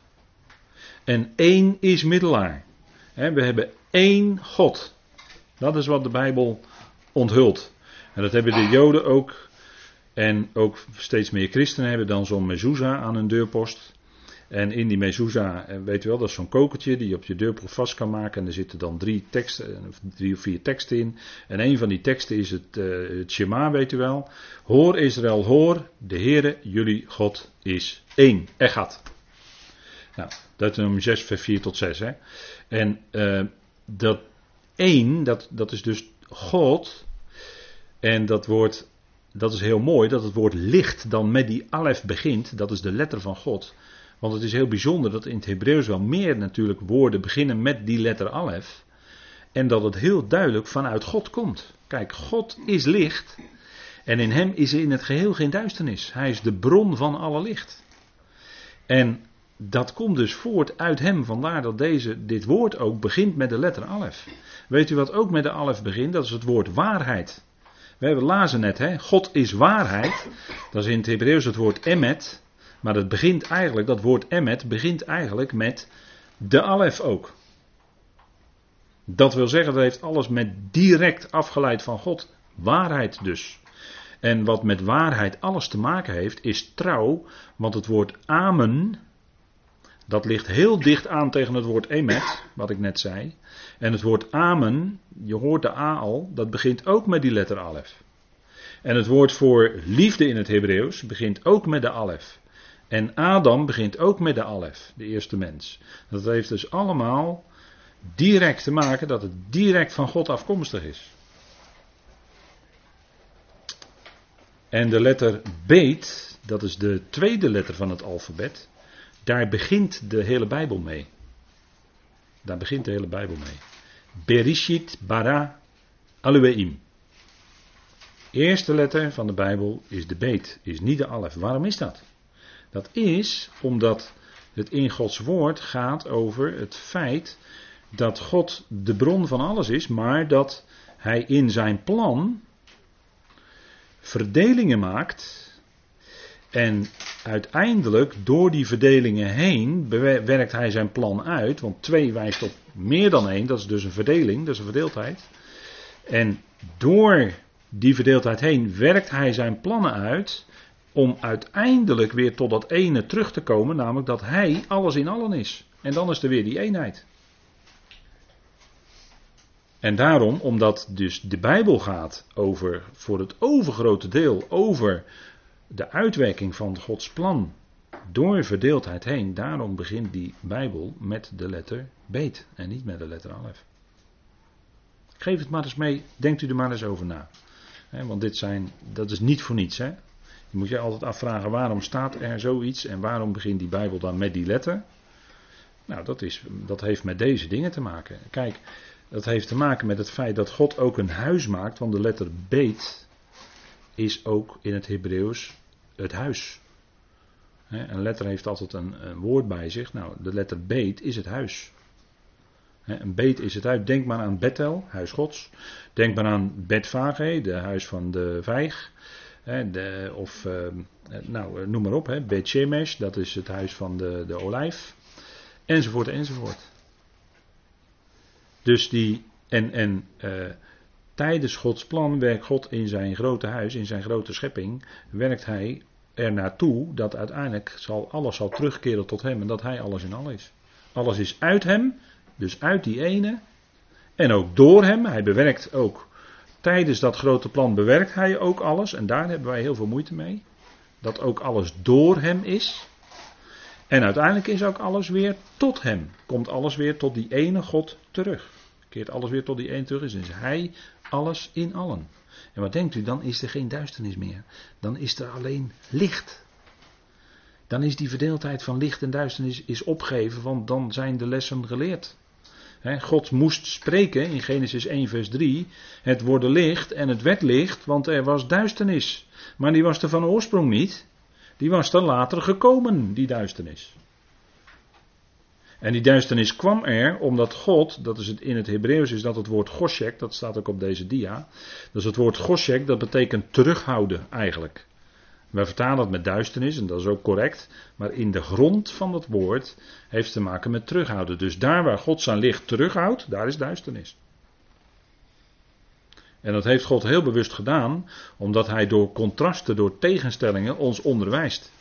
En één is middelaar. We hebben één God. Dat is wat de Bijbel onthult. En dat hebben de Joden ook. En ook steeds meer christenen hebben dan zo'n mezuzah aan hun deurpost. En in die mezuzah, eh, weet u wel, dat is zo'n kokertje die je op je deurpost vast kan maken. En er zitten dan drie, teksten, eh, drie of vier teksten in. En een van die teksten is het, uh, het Shema, weet u wel. Hoor Israël, hoor, de Heere, jullie God is één. Echad. Nou, dat is 6, vers 4 tot 6. Hè. En dat één, dat, dat is dus God. En dat woord, dat is heel mooi, dat het woord licht dan met die alef begint. Dat is de letter van God. Want het is heel bijzonder dat in het Hebreeuws wel meer natuurlijk woorden beginnen met die letter alef. En dat het heel duidelijk vanuit God komt. Kijk, God is licht. En in hem is er in het geheel geen duisternis. Hij is de bron van alle licht. En dat komt dus voort uit hem. Vandaar dat deze, dit woord ook begint met de letter alef. Weet u wat ook met de alef begint? Dat is het woord waarheid. We lazen net, hè? God is waarheid. Dat is in het Hebreeuws het woord emet. Maar het begint eigenlijk, dat woord emmet begint eigenlijk met de alef ook. Dat wil zeggen, dat heeft alles met direct afgeleid van God. Waarheid dus. En wat met waarheid alles te maken heeft, is trouw. Want het woord amen, dat ligt heel dicht aan tegen het woord emet, wat ik net zei. En het woord amen, je hoort de a al, dat begint ook met die letter alef. En het woord voor liefde in het Hebreeuws begint ook met de alef. En Adam begint ook met de Alef, de eerste mens. Dat heeft dus allemaal direct te maken dat het direct van God afkomstig is. En de letter Beet, dat is de tweede letter van het alfabet, daar begint de hele Bijbel mee. Daar begint de hele Bijbel mee. Berishit bara Alueim. Eerste letter van de Bijbel is de Beet, is niet de Alef. Waarom is dat? Dat is omdat het in Gods woord gaat over het feit dat God de bron van alles is, maar dat Hij in zijn plan verdelingen maakt. En uiteindelijk door die verdelingen heen werkt hij zijn plan uit. Want twee wijst op meer dan één. Dat is dus een verdeling, dat is een verdeeldheid. En door die verdeeldheid heen werkt hij zijn plannen uit om uiteindelijk weer tot dat ene terug te komen, namelijk dat Hij alles in allen is. En dan is er weer die eenheid. En daarom, omdat dus de Bijbel gaat over, voor het overgrote deel, over de uitwerking van Gods plan door verdeeldheid heen, daarom begint die Bijbel met de letter Beet en niet met de letter Alef. Geef het maar eens mee, denkt u er maar eens over na. want dit zijn, dat is niet voor niets. Hè? Dan moet je altijd afvragen waarom staat er zoiets en waarom begint die Bijbel dan met die letter. Nou, dat, is, dat heeft met deze dingen te maken. Kijk, dat heeft te maken met het feit dat God ook een huis maakt, want de letter beet is ook in het Hebreeuws het huis. Een letter heeft altijd een, een, woord bij zich. Nou, de letter beet is het huis. Een beet is het huis. Denk maar aan Bethel, huis Gods. Denk maar aan Betvage, de huis van de vijg. De, of, ehm, nou, noem maar op. Bet Shemesh, dat is het huis van de, de olijf. Enzovoort, enzovoort. Dus die, en, en uh, tijdens Gods plan werkt God in zijn grote huis, in zijn grote schepping, werkt hij er naartoe dat uiteindelijk zal, alles zal terugkeren tot hem en dat hij alles in al is. Alles is uit hem, dus uit die ene, en ook door hem. Hij bewerkt ook, tijdens dat grote plan bewerkt hij ook alles, en daar hebben wij heel veel moeite mee. Dat ook alles door hem is. En uiteindelijk is ook alles weer tot hem. Komt alles weer tot die ene God terug. Keert alles weer tot die ene terug. Is hij alles in allen. En wat denkt u, dan is er geen duisternis meer. Dan is er alleen licht. Dan is die verdeeldheid van licht en duisternis is opgegeven, want dan zijn de lessen geleerd. God moest spreken in Genesis 1, vers 3. Het worden licht en het werd licht, want er was duisternis. Maar die was er van oorsprong niet. Die was er later gekomen, die duisternis. En die duisternis kwam er omdat God, dat is het in het Hebreeuws is dat het woord Goshek, dat staat ook op deze dia. Dus het woord Goshek, dat betekent terughouden eigenlijk. Wij vertalen het met duisternis en dat is ook correct. Maar in de grond van het woord heeft te maken met terughouden. Dus daar waar God zijn licht terughoudt, daar is duisternis. En dat heeft God heel bewust gedaan, omdat Hij door contrasten, door tegenstellingen ons onderwijst.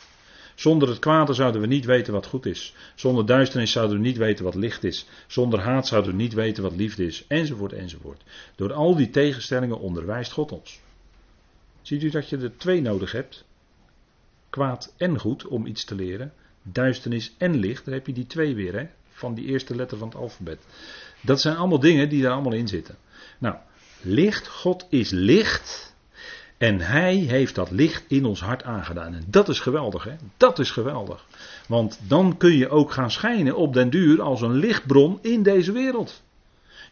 Zonder het kwade zouden we niet weten wat goed is. Zonder duisternis zouden we niet weten wat licht is. Zonder haat zouden we niet weten wat liefde is. Enzovoort, enzovoort. Door al die tegenstellingen onderwijst God ons. Ziet u dat je er twee nodig hebt? Kwaad en goed om iets te leren. Duisternis en licht, daar heb je die twee weer, hè? Van die eerste letter van het alfabet. Dat zijn allemaal dingen die daar allemaal in zitten. Nou, licht, God is licht. En hij heeft dat licht in ons hart aangedaan. En dat is geweldig, hè? Dat is geweldig. Want dan kun je ook gaan schijnen op den duur als een lichtbron in deze wereld.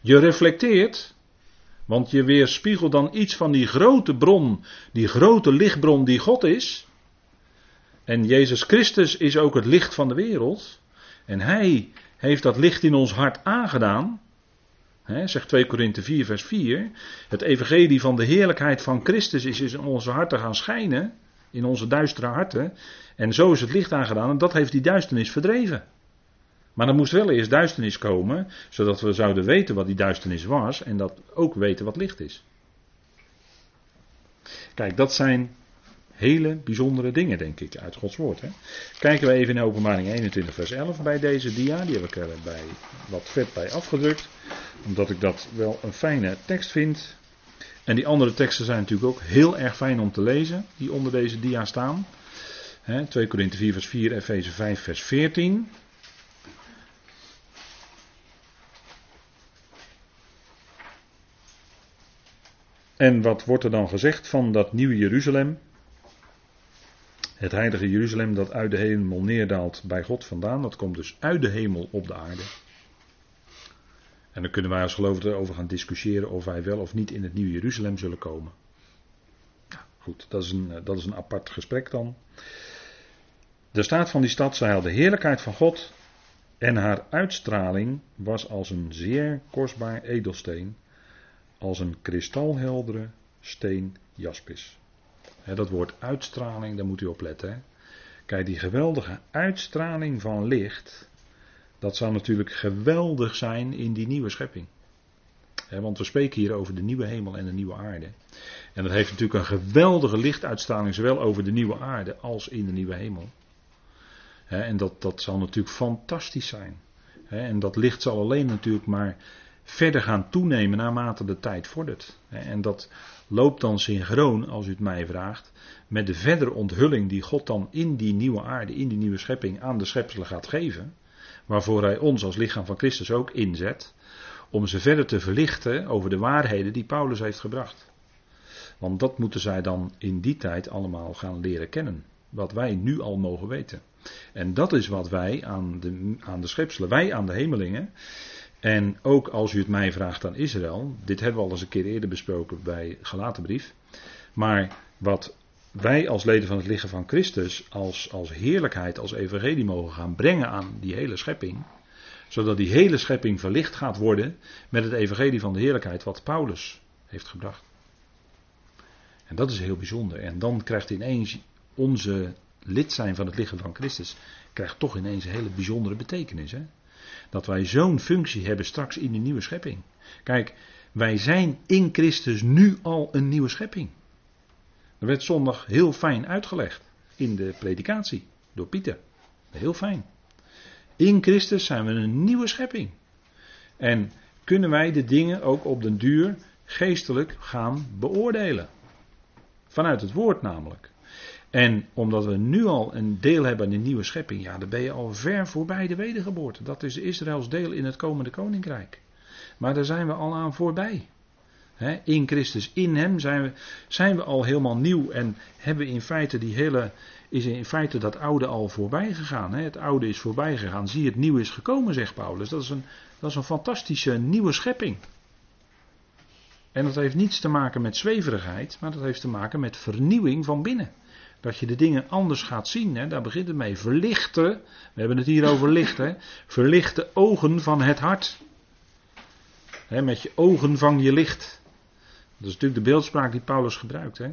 Je reflecteert, want je weerspiegelt dan iets van die grote bron, die grote lichtbron die God is. En Jezus Christus is ook het licht van de wereld. En hij heeft dat licht in ons hart aangedaan. Zegt 2 Korinthe 4, vers 4. Het evangelie van de heerlijkheid van Christus is in onze harten gaan schijnen. In onze duistere harten. En zo is het licht aangedaan en dat heeft die duisternis verdreven. Maar er moest wel eerst duisternis komen, zodat we zouden weten wat die duisternis was en dat ook weten wat licht is. Kijk, dat zijn hele bijzondere dingen, denk ik, uit Gods woord. Hè. Kijken we even in openbaring 21, vers 11 bij deze dia. Die heb ik er bij, wat vet bij afgedrukt. Omdat ik dat wel een fijne tekst vind. En die andere teksten zijn natuurlijk ook heel erg fijn om te lezen, die onder deze dia staan. Hè, 2 Korinthe 4, vers 4, Efeze 5, vers 14. En wat wordt er dan gezegd van dat nieuwe Jeruzalem? Het heilige Jeruzalem dat uit de hemel neerdaalt bij God vandaan. Dat komt dus uit de hemel op de aarde. En dan kunnen wij als gelovigen erover gaan discussiëren of wij wel of niet in het nieuwe Jeruzalem zullen komen. goed, dat is, een, dat is een apart gesprek dan. De staat van die stad, zij had de heerlijkheid van God en haar uitstraling was als een zeer kostbaar edelsteen, als een kristalheldere steen jaspis dat woord uitstraling, daar moet u op letten. Kijk, die geweldige uitstraling van licht, dat zou natuurlijk geweldig zijn in die nieuwe schepping. want we spreken hier over de nieuwe hemel en de nieuwe aarde. En dat heeft natuurlijk een geweldige lichtuitstraling, zowel over de nieuwe aarde als in de nieuwe hemel. en dat, dat zal natuurlijk fantastisch zijn. en dat licht zal alleen natuurlijk maar verder gaan toenemen naarmate de tijd vordert. En dat loopt dan synchroon, als u het mij vraagt, met de verdere onthulling die God dan in die nieuwe aarde, in die nieuwe schepping aan de schepselen gaat geven. Waarvoor hij ons als lichaam van Christus ook inzet. Om ze verder te verlichten over de waarheden die Paulus heeft gebracht. Want dat moeten zij dan in die tijd allemaal gaan leren kennen. Wat wij nu al mogen weten. En dat is wat wij aan de, aan de schepselen, wij aan de hemelingen. En ook als u het mij vraagt aan Israël. Dit hebben we al eens een keer eerder besproken bij Galatenbrief. Maar wat wij als leden van het lichaam van Christus als, als heerlijkheid, als evangelie mogen gaan brengen aan die hele schepping. Zodat die hele schepping verlicht gaat worden met het evangelie van de heerlijkheid wat Paulus heeft gebracht. En dat is heel bijzonder. En dan krijgt ineens onze lid zijn van het lichaam van Christus, krijgt toch ineens een hele bijzondere betekenis. Hè? Dat wij zo'n functie hebben straks in de nieuwe schepping. Kijk, wij zijn in Christus nu al een nieuwe schepping. Dat werd zondag heel fijn uitgelegd in de predikatie door Pieter. Heel fijn. In Christus zijn we een nieuwe schepping. En kunnen wij de dingen ook op den duur geestelijk gaan beoordelen. Vanuit het woord namelijk. En omdat we nu al een deel hebben in de nieuwe schepping, ja, dan ben je al ver voorbij de wedergeboorte. Dat is Israëls deel in het komende koninkrijk. Maar daar zijn we al aan voorbij in Christus, in Hem zijn we, zijn we al helemaal nieuw en hebben in feite die hele, is in feite dat oude al voorbij gegaan. Het oude is voorbij gegaan, zie het nieuwe is gekomen, zegt Paulus. Dat is een, dat is een fantastische nieuwe schepping. En dat heeft niets te maken met zweverigheid, maar dat heeft te maken met vernieuwing van binnen. Dat je de dingen anders gaat zien, hè? daar begint het mee. Verlichten, we hebben het hier over lichten, verlichte ogen van het hart. met je ogen vang je licht. Dat is natuurlijk de beeldspraak die Paulus gebruikt. Hè?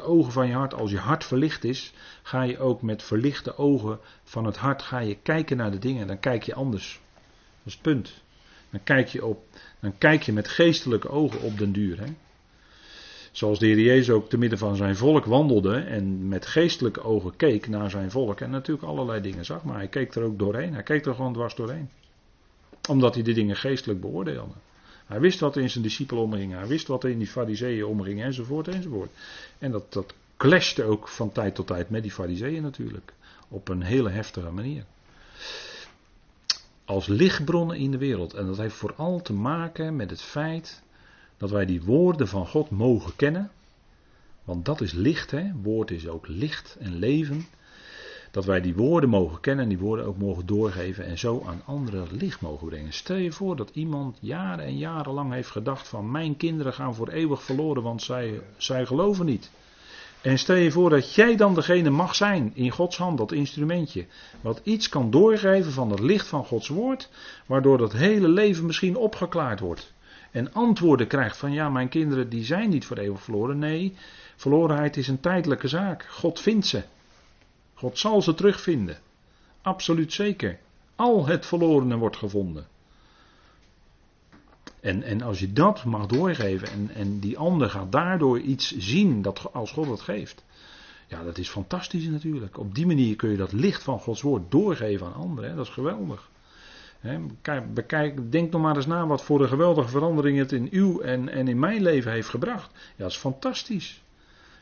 Ogen van je hart. Als je hart verlicht is, ga je ook met verlichte ogen van het hart ga je kijken naar de dingen. Dan kijk je anders. Dat is het punt. Dan kijk je, op, dan kijk je met geestelijke ogen op den duur. Hè? Zoals de Heer Jezus ook te midden van zijn volk wandelde en met geestelijke ogen keek naar zijn volk. En natuurlijk allerlei dingen zag, maar hij keek er ook doorheen. Hij keek er gewoon dwars doorheen. Omdat hij de dingen geestelijk beoordeelde. Hij wist wat er in zijn discipelen omging. Hij wist wat er in die fariseeën omging enzovoort enzovoort. En dat, dat clashte ook van tijd tot tijd met die fariseeën natuurlijk. Op een hele heftige manier. Als lichtbronnen in de wereld. En dat heeft vooral te maken met het feit dat wij die woorden van God mogen kennen. Want dat is licht, hè? Woord is ook licht en leven. Dat wij die woorden mogen kennen en die woorden ook mogen doorgeven en zo aan anderen licht mogen brengen. Stel je voor dat iemand jaren en jaren lang heeft gedacht van mijn kinderen gaan voor eeuwig verloren, want zij, zij geloven niet. En stel je voor dat jij dan degene mag zijn in Gods hand, dat instrumentje, wat iets kan doorgeven van het licht van Gods woord, waardoor dat hele leven misschien opgeklaard wordt. En antwoorden krijgt van ja, mijn kinderen die zijn niet voor eeuwig verloren. Nee, verlorenheid is een tijdelijke zaak. God vindt ze. God zal ze terugvinden. Absoluut zeker. Al het verlorene wordt gevonden. En, en als je dat mag doorgeven en, en die ander gaat daardoor iets zien dat, als God het geeft. Ja, dat is fantastisch natuurlijk. Op die manier kun je dat licht van Gods woord doorgeven aan anderen. Dat is geweldig. Kijk, bekijk, denk nog maar eens na wat voor een geweldige verandering het in uw en, en in mijn leven heeft gebracht. Ja, dat is fantastisch.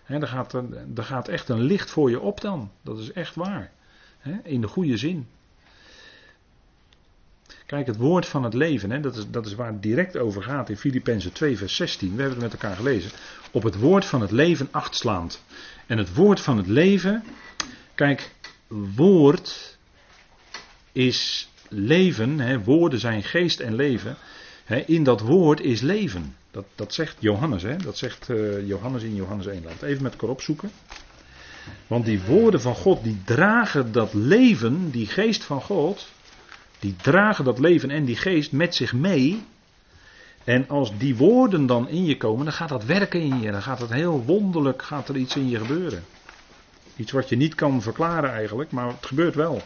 He, er, gaat, er gaat echt een licht voor je op dan. Dat is echt waar. in de goede zin. Kijk, het woord van het leven, dat, is, dat is waar het direct over gaat in Filippenzen 2, vers 16. We hebben het met elkaar gelezen. Op het woord van het leven achtslaand. En het woord van het leven, kijk, woord is leven, woorden zijn geest en leven. in dat woord is leven. Dat, dat zegt Johannes, hè? dat zegt uh, Johannes in Johannes 1. Laten we even met elkaar opzoeken. Want die woorden van God, die dragen dat leven, die geest van God, die dragen dat leven en die geest met zich mee. En als die woorden dan in je komen, dan gaat dat werken in je. Dan gaat het heel wonderlijk, gaat er iets in je gebeuren. Iets wat je niet kan verklaren eigenlijk, maar het gebeurt wel.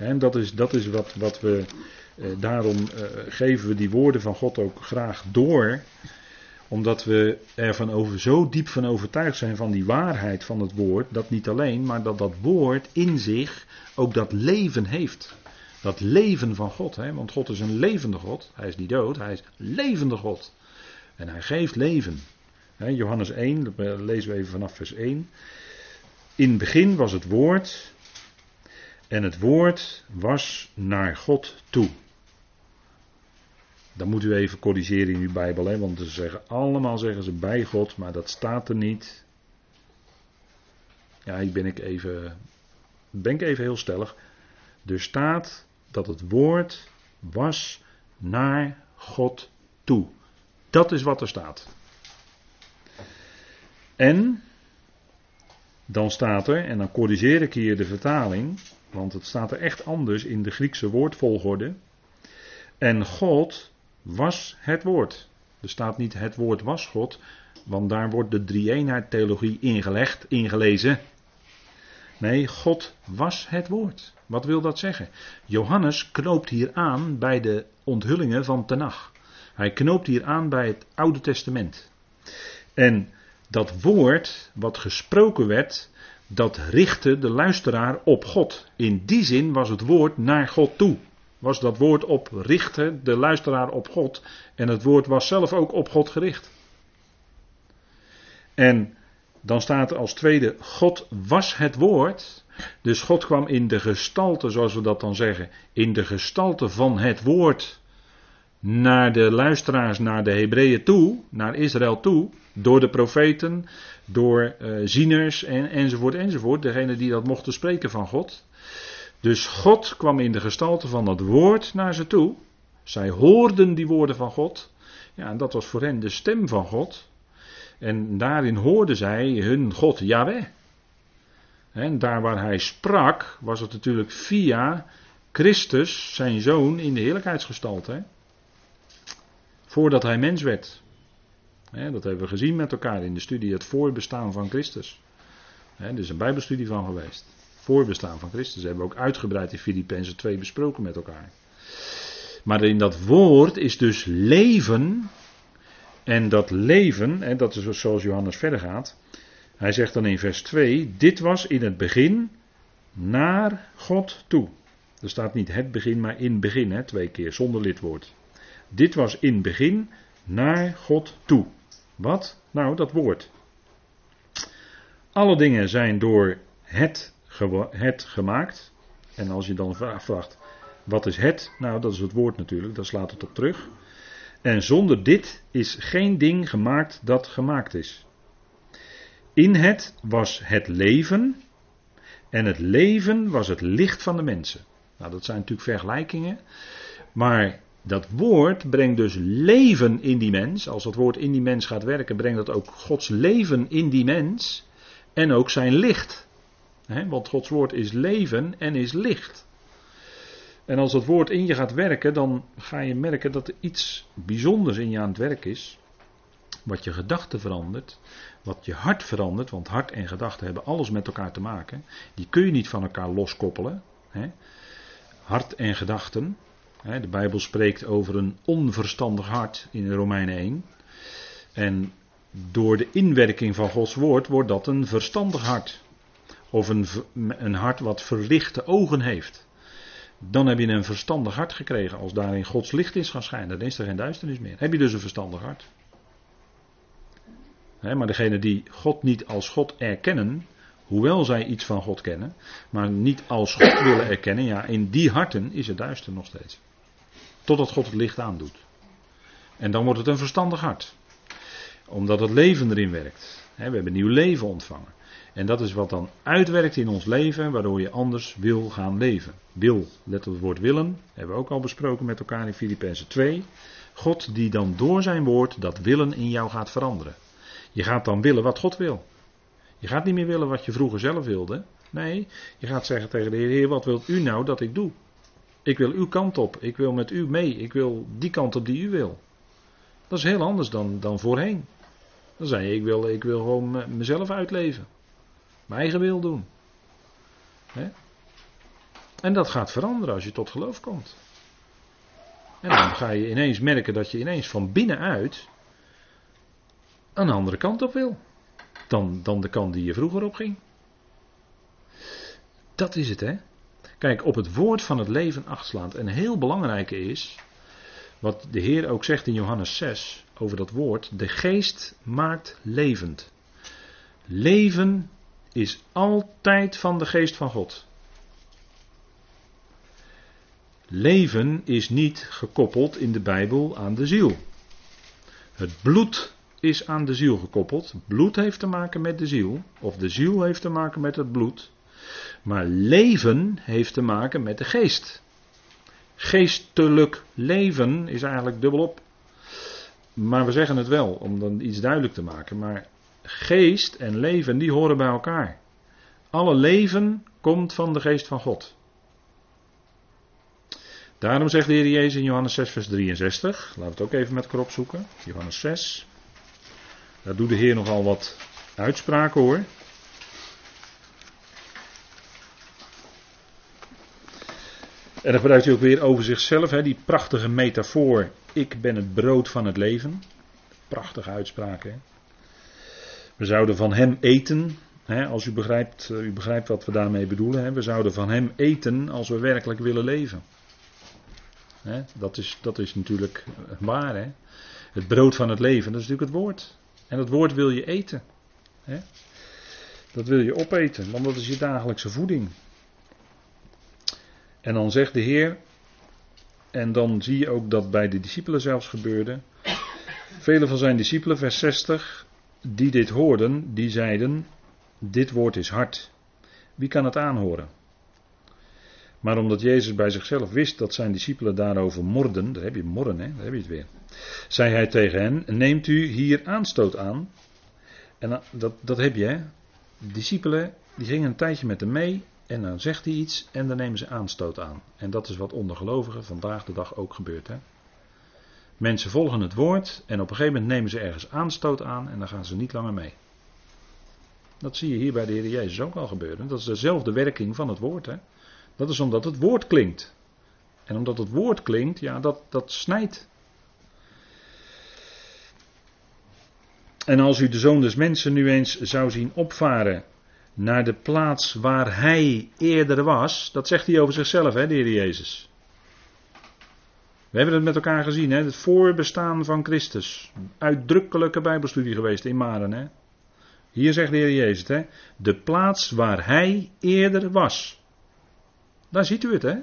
En dat is, dat is wat, wat we eh, daarom eh, geven we die woorden van God ook graag door. Omdat we ervan over, zo diep van overtuigd zijn van die waarheid van het woord. Dat niet alleen, maar dat dat woord in zich ook dat leven heeft. Dat leven van God. Hè? Want God is een levende God. Hij is niet dood, hij is levende God. En hij geeft leven. Johannes 1, dat lezen we even vanaf vers 1. In het begin was het woord. En het woord was naar God toe. Dan moet u even corrigeren in uw Bijbel, hè, want ze zeggen allemaal zeggen ze bij God, maar dat staat er niet. Ja, hier ben ik even, ben ik even heel stellig. Er staat dat het woord was naar God toe. Dat is wat er staat. En dan staat er, en dan corrigeer ik hier de vertaling, want het staat er echt anders in de Griekse woordvolgorde. En God was het woord. Er staat niet het woord was God, want daar wordt de drie-eenheid theologie ingelegd, ingelezen. Nee, God was het woord. Wat wil dat zeggen? Johannes knoopt hier aan bij de onthullingen van Tenach. Hij knoopt hier aan bij het Oude Testament. En dat woord wat gesproken werd, dat richtte de luisteraar op God. In die zin was het woord naar God toe. Was dat woord op de luisteraar op God. En het woord was zelf ook op God gericht. En dan staat er als tweede, God was het woord. Dus God kwam in de gestalte, zoals we dat dan zeggen, in de gestalte van het woord naar de luisteraars, naar de Hebreeën toe, naar Israël toe, door de profeten, door uh, zieners en, enzovoort enzovoort, degene die dat mochten spreken van God. Dus God kwam in de gestalte van dat woord naar ze toe. Zij hoorden die woorden van God. Ja, en dat was voor hen de stem van God. En daarin hoorden zij hun God Yahweh. En daar waar hij sprak, was het natuurlijk via Christus, zijn zoon, in de heerlijkheidsgestalte. Voordat hij mens werd. dat hebben we gezien met elkaar in de studie, het voorbestaan van Christus. er is een bijbelstudie van geweest. Voorbestaan van Christus. hebben we ook uitgebreid in Filippenzen 2 besproken met elkaar. Maar in dat woord is dus leven. En dat leven, en dat is zoals Johannes verder gaat. Hij zegt dan in vers 2: Dit was in het begin naar God toe. Er staat niet het begin, maar in begin, hè, twee keer, zonder lidwoord. Dit was in begin naar God toe. Wat? Nou, dat woord. Alle dingen zijn door het, het gemaakt. En als je dan vraagt, wat is het? Nou, dat is het woord natuurlijk, daar slaat het op terug. En zonder dit is geen ding gemaakt dat gemaakt is. In het was het leven. En het leven was het licht van de mensen. Nou, dat zijn natuurlijk vergelijkingen. Maar dat woord brengt dus leven in die mens. Als dat woord in die mens gaat werken, brengt dat ook Gods leven in die mens. En ook zijn licht. want Gods woord is leven en is licht. En als dat woord in je gaat werken, dan ga je merken dat er iets bijzonders in je aan het werk is. Wat je gedachten verandert, wat je hart verandert, want hart en gedachten hebben alles met elkaar te maken. Die kun je niet van elkaar loskoppelen. Hart en gedachten. De Bijbel spreekt over een onverstandig hart in Romeinen 1. En door de inwerking van Gods woord wordt dat een verstandig hart. Of een, een hart wat verlichte ogen heeft. Dan heb je een verstandig hart gekregen. Als daarin Gods licht is gaan schijnen, dan is er geen duisternis meer. Heb je dus een verstandig hart. maar degene die God niet als God erkennen, Hoewel zij iets van God kennen, maar niet als God willen erkennen, ja, in die harten is het duister nog steeds. Totdat God het licht aandoet. En dan wordt het een verstandig hart. Omdat het leven erin werkt. we hebben nieuw leven ontvangen. En dat is wat dan uitwerkt in ons leven, waardoor je anders wil gaan leven. Wil, let op het woord willen, hebben we ook al besproken met elkaar in Filippenzen 2. God die dan door zijn woord dat willen in jou gaat veranderen. Je gaat dan willen wat God wil. Je gaat niet meer willen wat je vroeger zelf wilde. Nee, je gaat zeggen tegen de Heer, Heer, wat wilt u nou dat ik doe? Ik wil uw kant op, ik wil met u mee, ik wil die kant op die u wil. Dat is heel anders dan, dan voorheen. Dan zei je, ik wil, ik wil gewoon mezelf uitleven. Mijn eigen wil doen. En dat gaat veranderen als je tot geloof komt. En dan ga je ineens merken dat je ineens van binnenuit een andere kant op wil dan, dan de kant die je vroeger op ging. Dat is het, hè? Kijk, op het woord van het leven achtslaand. En heel belangrijke is, wat de Heer ook zegt in Johannes 6 over dat woord: de geest maakt levend. Leven is altijd van de geest van God. Leven is niet gekoppeld in de Bijbel aan de ziel. Het bloed is aan de ziel gekoppeld. Bloed heeft te maken met de ziel, of de ziel heeft te maken met het bloed. Maar leven heeft te maken met de geest. Geestelijk leven is eigenlijk dubbelop. Maar we zeggen het wel, om dan iets duidelijk te maken. Maar geest en leven, die horen bij elkaar. Alle leven komt van de geest van God. Daarom zegt de Heer Jezus in Johannes 6, vers 63. Laten we het ook even met elkaar opzoeken. Johannes 6. Daar doet de Heer nogal wat uitspraken hoor. En dan gebruikt hij ook weer over zichzelf, hè, die prachtige metafoor. Ik ben het brood van het leven. Prachtige uitspraken. We zouden van hem eten. Hè, als u begrijpt, eh, u begrijpt wat we daarmee bedoelen. Hè. We zouden van hem eten als we werkelijk willen leven. Hè, dat, is, dat is natuurlijk waar. Hè. Het brood van het leven, dat is natuurlijk het woord. En dat woord wil je eten. Hè. Dat wil je opeten, want dat is je dagelijkse voeding. En dan zegt de Heer, en dan zie je ook dat bij de discipelen zelfs gebeurde. Vele van zijn discipelen, vers 60, die dit hoorden, die zeiden: Dit woord is hard. Wie kan het aanhoren? Maar omdat Jezus bij zichzelf wist dat zijn discipelen daarover morden, daar heb je morren, hè, daar heb je het weer. Zei hij tegen hen: Neemt u hier aanstoot aan? En dat, dat heb je, hè? Discipelen die gingen een tijdje met hem mee en dan zegt hij iets en dan nemen ze aanstoot aan. En dat is wat ondergelovigen vandaag de dag ook gebeurt. Hè? Mensen volgen het woord en op een gegeven moment nemen ze ergens aanstoot aan en dan gaan ze niet langer mee. Dat zie je hier bij de Heer Jezus ook al gebeuren. Dat is dezelfde werking van het woord. Hè? Dat is omdat het woord klinkt. En omdat het woord klinkt, ja, dat, dat snijdt. En als u de zoon des mensen nu eens zou zien opvaren naar de plaats waar hij eerder was. Dat zegt hij over zichzelf, hè, de Jezus. We hebben het met elkaar gezien, hè, het voorbestaan van Christus. Uitdrukkelijke Bijbelstudie geweest in Maren. Hè. Hier zegt de Heer Jezus, hè, de plaats waar hij eerder was. Daar ziet u het, hè.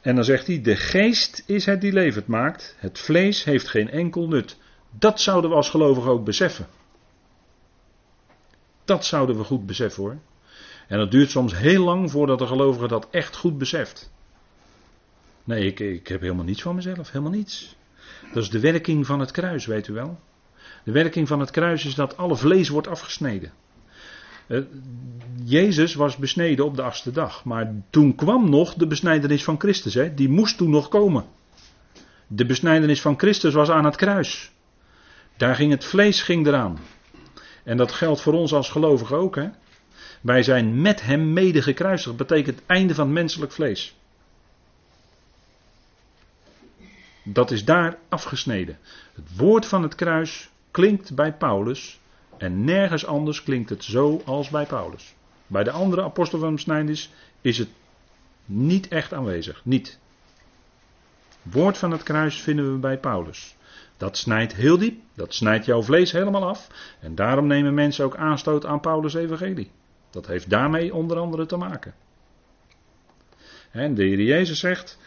En dan zegt hij, de geest is het die levend maakt, het vlees heeft geen enkel nut. Dat zouden we als gelovigen ook beseffen. Dat zouden we goed beseffen hoor. En dat duurt soms heel lang voordat de gelovige dat echt goed beseft. Nee, ik, ik heb helemaal niets van mezelf, helemaal niets. Dat is de werking van het kruis, weet u wel. De werking van het kruis is dat alle vlees wordt afgesneden. Eh, Jezus was besneden op de achtste dag, maar toen kwam nog de besnijdenis van Christus, hè? die moest toen nog komen. De besnijdenis van Christus was aan het kruis. Daar ging het vlees ging eraan. En dat geldt voor ons als gelovigen ook. Hè? Wij zijn met hem mede gekruisigd. Betekent het einde van het menselijk vlees. Dat is daar afgesneden. Het woord van het kruis klinkt bij Paulus. En nergens anders klinkt het zo als bij Paulus. Bij de andere apostel van Besnijdenis is het niet echt aanwezig. Niet. Het woord van het kruis vinden we bij Paulus. Dat snijdt heel diep, dat snijdt jouw vlees helemaal af. En daarom nemen mensen ook aanstoot aan Paulus' evangelie. Dat heeft daarmee onder andere te maken. En de Heer Jezus zegt,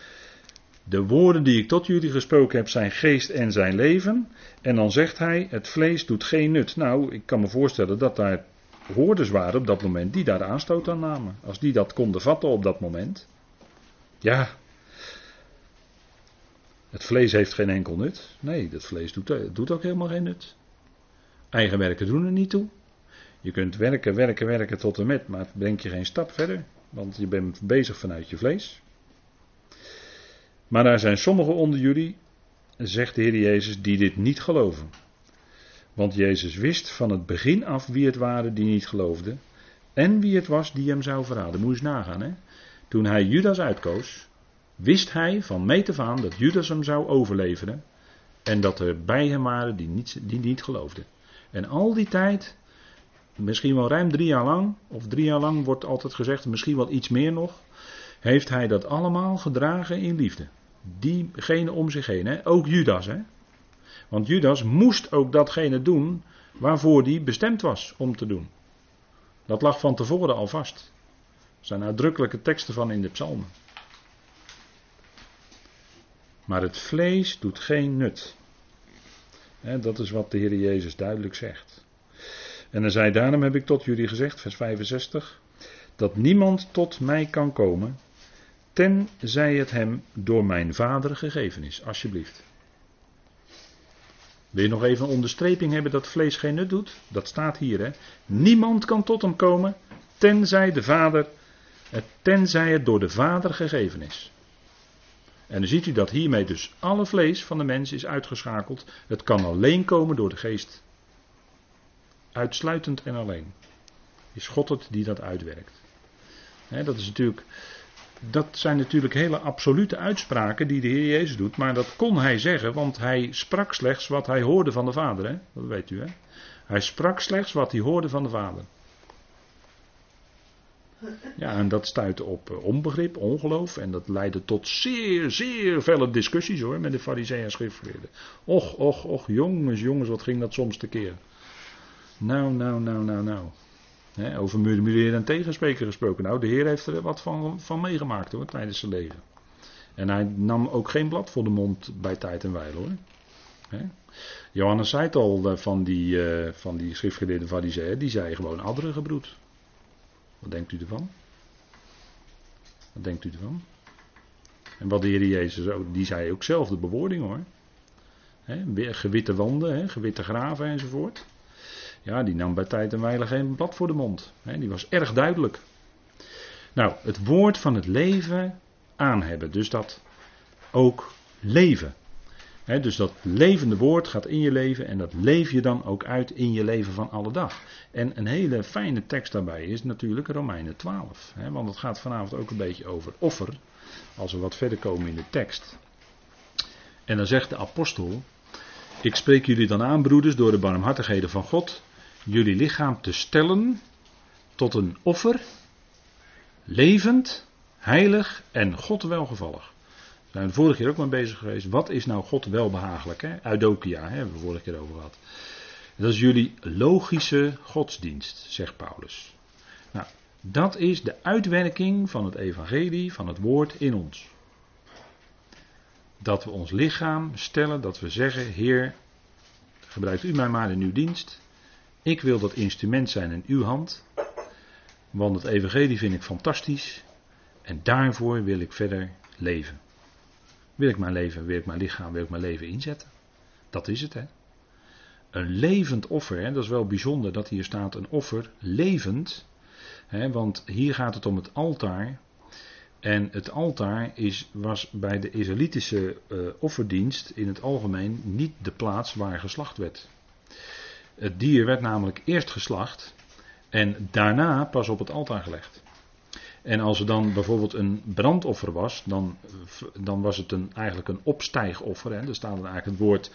de woorden die ik tot jullie gesproken heb zijn geest en zijn leven. En dan zegt hij, het vlees doet geen nut. Nou, ik kan me voorstellen dat daar hoorders waren op dat moment die daar aanstoot aan namen. Als die dat konden vatten op dat moment. Ja, het vlees heeft geen enkel nut. Nee, dat vlees doet, doet ook helemaal geen nut. Eigen werken doen er niet toe. Je kunt werken, werken, werken tot en met, maar het brengt je geen stap verder. Want je bent bezig vanuit je vlees. Maar er zijn sommigen onder jullie, zegt de Heer Jezus, die dit niet geloven. Want Jezus wist van het begin af wie het waren die niet geloofden. En wie het was die hem zou verraden. Moet je eens nagaan, hè? Toen hij Judas uitkoos, wist hij van meet af aan dat Judas hem zou overleveren. En dat er bij hem waren die niet, die niet geloofden. En al die tijd, misschien wel ruim drie jaar lang, of drie jaar lang wordt altijd gezegd, misschien wel iets meer nog, heeft hij dat allemaal gedragen in liefde. Diegene om zich heen, hè? ook Judas. Hè? Want Judas moest ook datgene doen waarvoor hij bestemd was om te doen. Dat lag van tevoren al vast. Er zijn uitdrukkelijke teksten van in de psalmen. Maar het vlees doet geen nut. dat is wat de Heer Jezus duidelijk zegt. En dan zei, daarom heb ik tot jullie gezegd, vers 65, dat niemand tot mij kan komen, tenzij het hem door mijn vader gegeven is. Alsjeblieft. Wil je nog even een onderstreping hebben dat vlees geen nut doet? Dat staat hier, hè. Niemand kan tot hem komen, tenzij de vader, eh, tenzij het door de vader gegeven is. En dan ziet u dat hiermee dus alle vlees van de mens is uitgeschakeld. Het kan alleen komen door de geest. Uitsluitend en alleen. Is God het die dat uitwerkt. dat, is natuurlijk, dat zijn natuurlijk hele absolute uitspraken die de Heer Jezus doet. Maar dat kon hij zeggen, want hij sprak slechts wat hij hoorde van de Vader. Dat weet u. Hè? Hij sprak slechts wat hij hoorde van de Vader. Ja, en dat stuitte op eh, onbegrip, ongeloof. En dat leidde tot zeer, zeer felle discussies hoor, met de fariseeën en schriftgeleerden. Och, och, och, jongens, jongens, wat ging dat soms tekeer. Nou, nou, nou, nou, nou. He, over murmureren en tegenspreken gesproken. Nou, de Heer heeft er wat van, van meegemaakt hoor, tijdens zijn leven. En hij nam ook geen blad voor de mond bij tijd en wijle hoor. Johannes zei het al eh, van die, uh, van die schriftgeleerde fariseeën, die zei gewoon andere gebroed. Wat denkt u ervan? Wat denkt u ervan? En wat de Heer Jezus ook, die zei ook zelf de bewoording hoor. Gewitte wanden, gewitte graven enzovoort. Ja, die nam bij tijd en wijle geen blad voor de mond. Die was erg duidelijk. Nou, het woord van het leven aan hebben. Dus dat ook leven dus dat levende woord gaat in je leven en dat leef je dan ook uit in je leven van alle dag. En een hele fijne tekst daarbij is natuurlijk Romeinen 12. want het gaat vanavond ook een beetje over offer. Als we wat verder komen in de tekst. En dan zegt de apostel: Ik spreek jullie dan aan, broeders, door de barmhartigheden van God, jullie lichaam te stellen tot een offer, levend, heilig en God welgevallig zijn we de vorige keer ook mee bezig geweest. Wat is nou God welbehagelijk? Hè? Eudokia hè, hebben we vorige keer over gehad. Dat is jullie logische godsdienst, zegt Paulus. Nou, dat is de uitwerking van het evangelie, van het woord in ons. Dat we ons lichaam stellen, dat we zeggen, Heer, gebruikt u mij maar in uw dienst. Ik wil dat instrument zijn in uw hand. Want het evangelie vind ik fantastisch. En daarvoor wil ik verder leven. Wil ik mijn leven, wil ik mijn lichaam, wil ik mijn leven inzetten? Dat is het, hè? Een levend offer, hè? dat is wel bijzonder dat hier staat een offer levend. Hè? Want hier gaat het om het altaar. En het altaar is, was bij de Israëlitische uh, offerdienst in het algemeen niet de plaats waar geslacht werd. Het dier werd namelijk eerst geslacht en daarna pas op het altaar gelegd. En als er dan bijvoorbeeld een brandoffer was, dan, dan was het een, eigenlijk een opstijgoffer. Hè. Er staat dan eigenlijk het woord,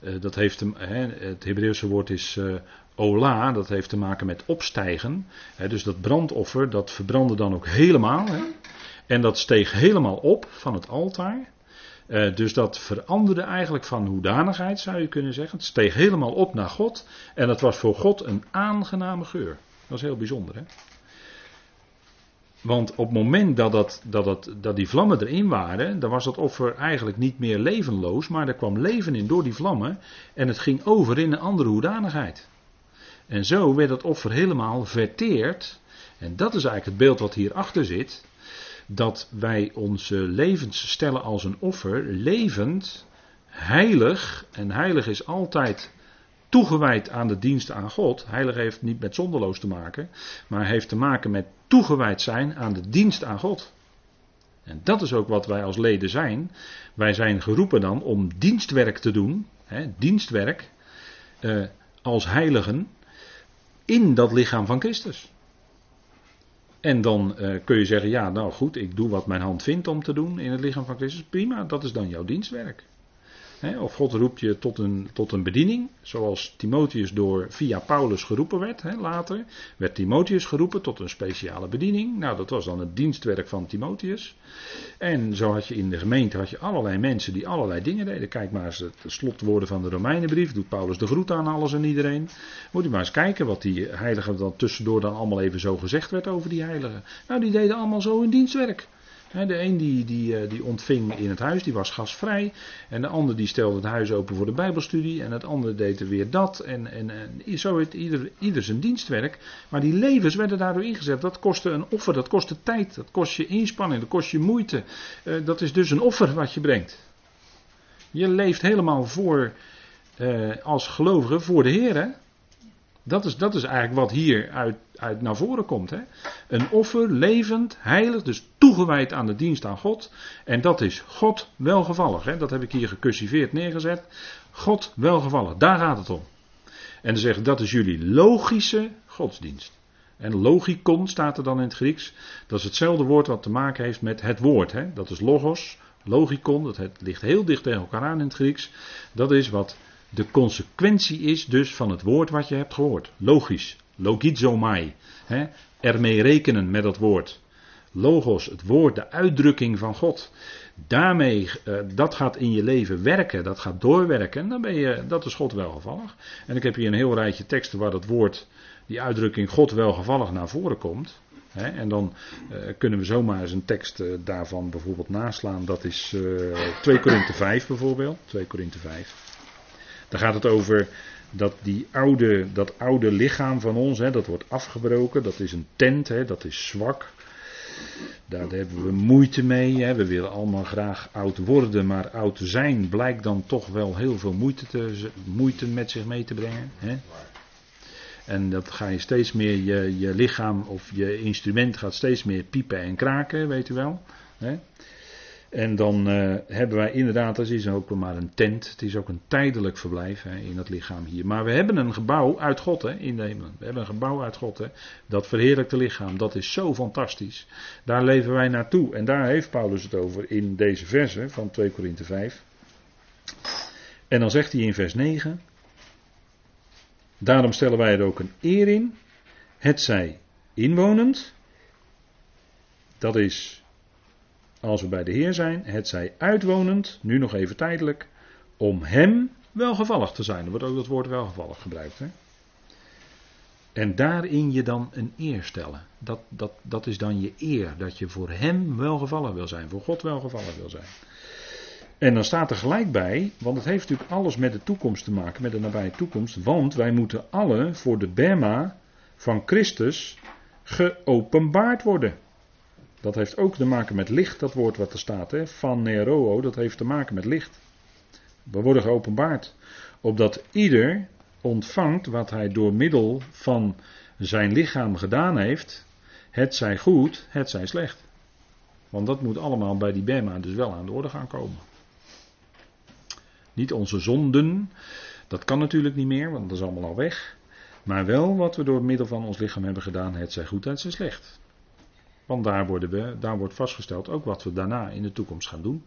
uh, dat heeft hè, het Hebreeuwse woord is uh, ola, dat heeft te maken met opstijgen. Hè, dus dat brandoffer, dat verbrandde dan ook helemaal. Hè. En dat steeg helemaal op van het altaar. Uh, dus dat veranderde eigenlijk van hoedanigheid, zou je kunnen zeggen. Het steeg helemaal op naar God. En dat was voor God een aangename geur. Dat is heel bijzonder, hè? Want op het moment dat, dat, dat, dat, die vlammen erin waren, dan was dat offer eigenlijk niet meer levenloos, maar er kwam leven in door die vlammen en het ging over in een andere hoedanigheid. En zo werd dat offer helemaal verteerd. En dat is eigenlijk het beeld wat hierachter zit. Dat wij onze levens stellen als een offer, levend, heilig. En heilig is altijd toegewijd aan de dienst aan God. Heilig heeft niet met zonderloos te maken, maar heeft te maken met toegewijd zijn aan de dienst aan God. En dat is ook wat wij als leden zijn. Wij zijn geroepen dan om dienstwerk te doen, hè, dienstwerk, eh, als heiligen, in dat lichaam van Christus. En dan eh, kun je zeggen, ja nou goed, ik doe wat mijn hand vindt om te doen in het lichaam van Christus. Prima, dat is dan jouw dienstwerk of God roept je tot een, tot een bediening, zoals Timotheus door via Paulus geroepen werd. later werd Timotheus geroepen tot een speciale bediening. Nou, dat was dan het dienstwerk van Timotheus. En zo had je in de gemeente had je allerlei mensen die allerlei dingen deden. Kijk maar eens het slotwoorden van de Romeinenbrief. Doet Paulus de groet aan alles en iedereen. Moet je maar eens kijken wat die heiligen dan tussendoor dan allemaal even zo gezegd werd over die heiligen. Nou, die deden allemaal zo hun dienstwerk. De een die, die, eh, die ontving in het huis, die was gasvrij. En de ander die stelde het huis open voor de bijbelstudie. En het andere deed er weer dat. En, en, en zo het ieder, ieder zijn dienstwerk. Maar die levens werden daardoor ingezet. Dat kostte een offer, dat kostte tijd, dat kost je inspanning, dat kost je moeite. Uh, dat is dus een offer wat je brengt. Je leeft helemaal voor, uh, als gelovige voor de Heer. Dat is, dat is eigenlijk wat hier uit, uit naar voren komt. Hè? Een offer, levend, heilig, dus toegewijd aan de dienst aan God. En dat is God welgevallig. Hè? Dat heb ik hier gecursiveerd neergezet. God welgevallig, daar gaat het om. En dan zeggen dat is jullie logische godsdienst. En logikon staat er dan in het Grieks. Dat is hetzelfde woord wat te maken heeft met het woord. Hè? Dat is logos, logikon, dat ligt heel dicht tegen elkaar aan in het Grieks. Dat is wat de consequentie is dus van het woord wat je hebt gehoord. Logisch. Logizomai. Hè? Ermee rekenen met dat woord. Logos, het woord, de uitdrukking van God. Daarmee, uh, dat gaat in je leven werken, dat gaat doorwerken. Dan ben je, dat is God welgevallig. En ik heb hier een heel rijtje teksten waar dat woord, die uitdrukking God welgevallig naar voren komt. Hè? En dan uh, kunnen we zomaar eens een tekst uh, daarvan bijvoorbeeld naslaan. Dat is 2 Korinthe 5 bijvoorbeeld. 2 Korinthe 5. Dan gaat het over dat die oude, dat oude lichaam van ons, hè, dat wordt afgebroken. Dat is een tent, hè, dat is zwak. Daar hebben we moeite mee. Hè. We willen allemaal graag oud worden, maar oud zijn blijkt dan toch wel heel veel moeite, te, moeite met zich mee te brengen. Hè. En dat ga je steeds meer, je, je lichaam of je instrument gaat steeds meer piepen en kraken, weet u wel. Hè. En dan uh, hebben wij inderdaad, dat is ook maar een tent. Het is ook een tijdelijk verblijf hè, in het lichaam hier. Maar we hebben een gebouw uit God hè, in de hemel. We hebben een gebouw uit God. Hè, dat verheerlijkte lichaam. Dat is zo fantastisch. Daar leven wij naartoe. En daar heeft Paulus het over in deze verse van 2 Korinthe 5. En dan zegt hij in vers 9. Daarom stellen wij er ook een eer in. Het zij inwonend. Dat is als we bij de Heer zijn, het zij uitwonend, nu nog even tijdelijk, om Hem welgevallig te zijn. Er wordt ook dat woord welgevallig gebruikt. Hè? En daarin je dan een eer stellen. Dat, dat, dat is dan je eer, dat je voor Hem welgevallig wil zijn, voor God welgevallig wil zijn. En dan staat er gelijk bij, want het heeft natuurlijk alles met de toekomst te maken, met de nabije toekomst, want wij moeten alle voor de Bema van Christus geopenbaard worden. Dat heeft ook te maken met licht, dat woord wat er staat. Van Nero, dat heeft te maken met licht. We worden geopenbaard. Opdat ieder ontvangt wat hij door middel van zijn lichaam gedaan heeft. Het zij goed, het zij slecht. Want dat moet allemaal bij die Bema dus wel aan de orde gaan komen. Niet onze zonden, dat kan natuurlijk niet meer, want dat is allemaal al weg. Maar wel wat we door middel van ons lichaam hebben gedaan, het zij goed, het zij slecht. Want daar, worden we, daar wordt vastgesteld ook wat we daarna in de toekomst gaan doen.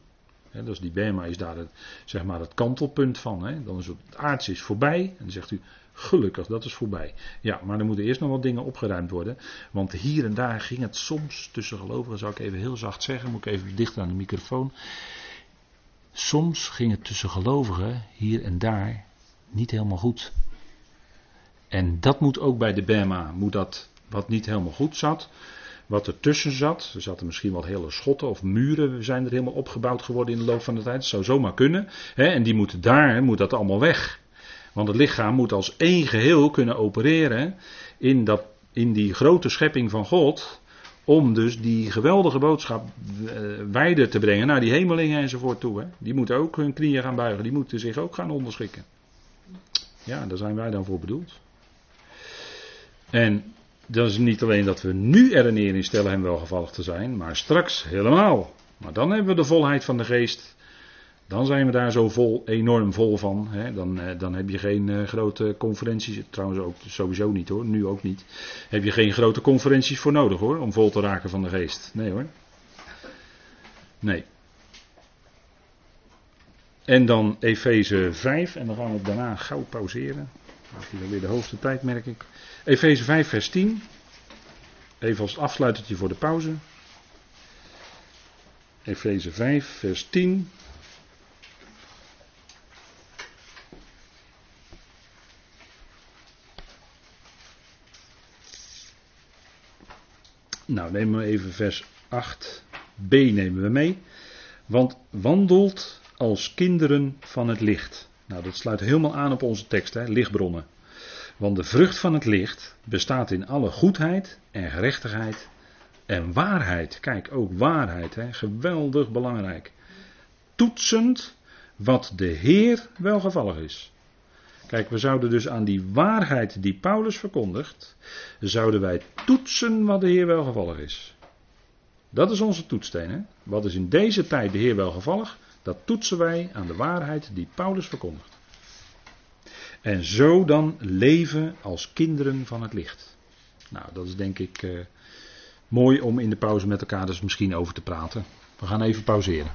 Dus die Bema is daar het, zeg maar het kantelpunt van. Dan is het, het aardse is voorbij. En dan zegt u, gelukkig, dat is voorbij. Ja, maar er moeten eerst nog wat dingen opgeruimd worden. Want hier en daar ging het soms tussen gelovigen, zou ik even heel zacht zeggen, moet ik even dichter aan de microfoon. Soms ging het tussen gelovigen hier en daar niet helemaal goed. En dat moet ook bij de Bema, moet dat wat niet helemaal goed zat, wat er tussen zat. Er zaten misschien wat hele schotten of muren zijn er helemaal opgebouwd geworden in de loop van de tijd. Dat zou zomaar kunnen. Hè? En die moeten daar, moet dat allemaal weg. Want het lichaam moet als één geheel kunnen opereren in, dat, in die grote schepping van God. Om dus die geweldige boodschap uh, wijder te brengen naar die hemelingen enzovoort toe. Hè? Die moeten ook hun knieën gaan buigen. Die moeten zich ook gaan onderschikken. Ja, daar zijn wij dan voor bedoeld. En dat is niet alleen dat we nu er een eer in stellen hem welgevallig te zijn, maar straks helemaal. Maar dan hebben we de volheid van de geest. Dan zijn we daar zo vol, enorm vol van. Hè. Dan, eh, dan heb je geen uh, grote conferenties. Trouwens ook sowieso niet hoor. Nu ook niet. Heb je geen grote conferenties voor nodig hoor. Om vol te raken van de geest. Nee hoor. Nee. En dan Efeze 5. En dan gaan we daarna gauw pauzeren. Dan heb je weer de hoogste tijd merk ik. Efeze 5, vers 10. Even als afsluitertje voor de pauze. Efeze 5, vers 10. Nou, neem maar even vers 8. B nemen we mee. Want wandelt als kinderen van het licht. Nou, dat sluit helemaal aan op onze tekst, hè, lichtbronnen. Want de vrucht van het licht bestaat in alle goedheid en gerechtigheid en waarheid. Kijk, ook waarheid, hè, geweldig belangrijk. Toetsend wat de Heer welgevallig is. Kijk, we zouden dus aan die waarheid die Paulus verkondigt, zouden wij toetsen wat de Heer welgevallig is. Dat is onze toetssteen. Hè? Wat is in deze tijd de Heer welgevallig? Dat toetsen wij aan de waarheid die Paulus verkondigt. En zo dan leven als kinderen van het licht. Nou, dat is denk ik eh, mooi om in de pauze met elkaar dus misschien over te praten. We gaan even pauzeren.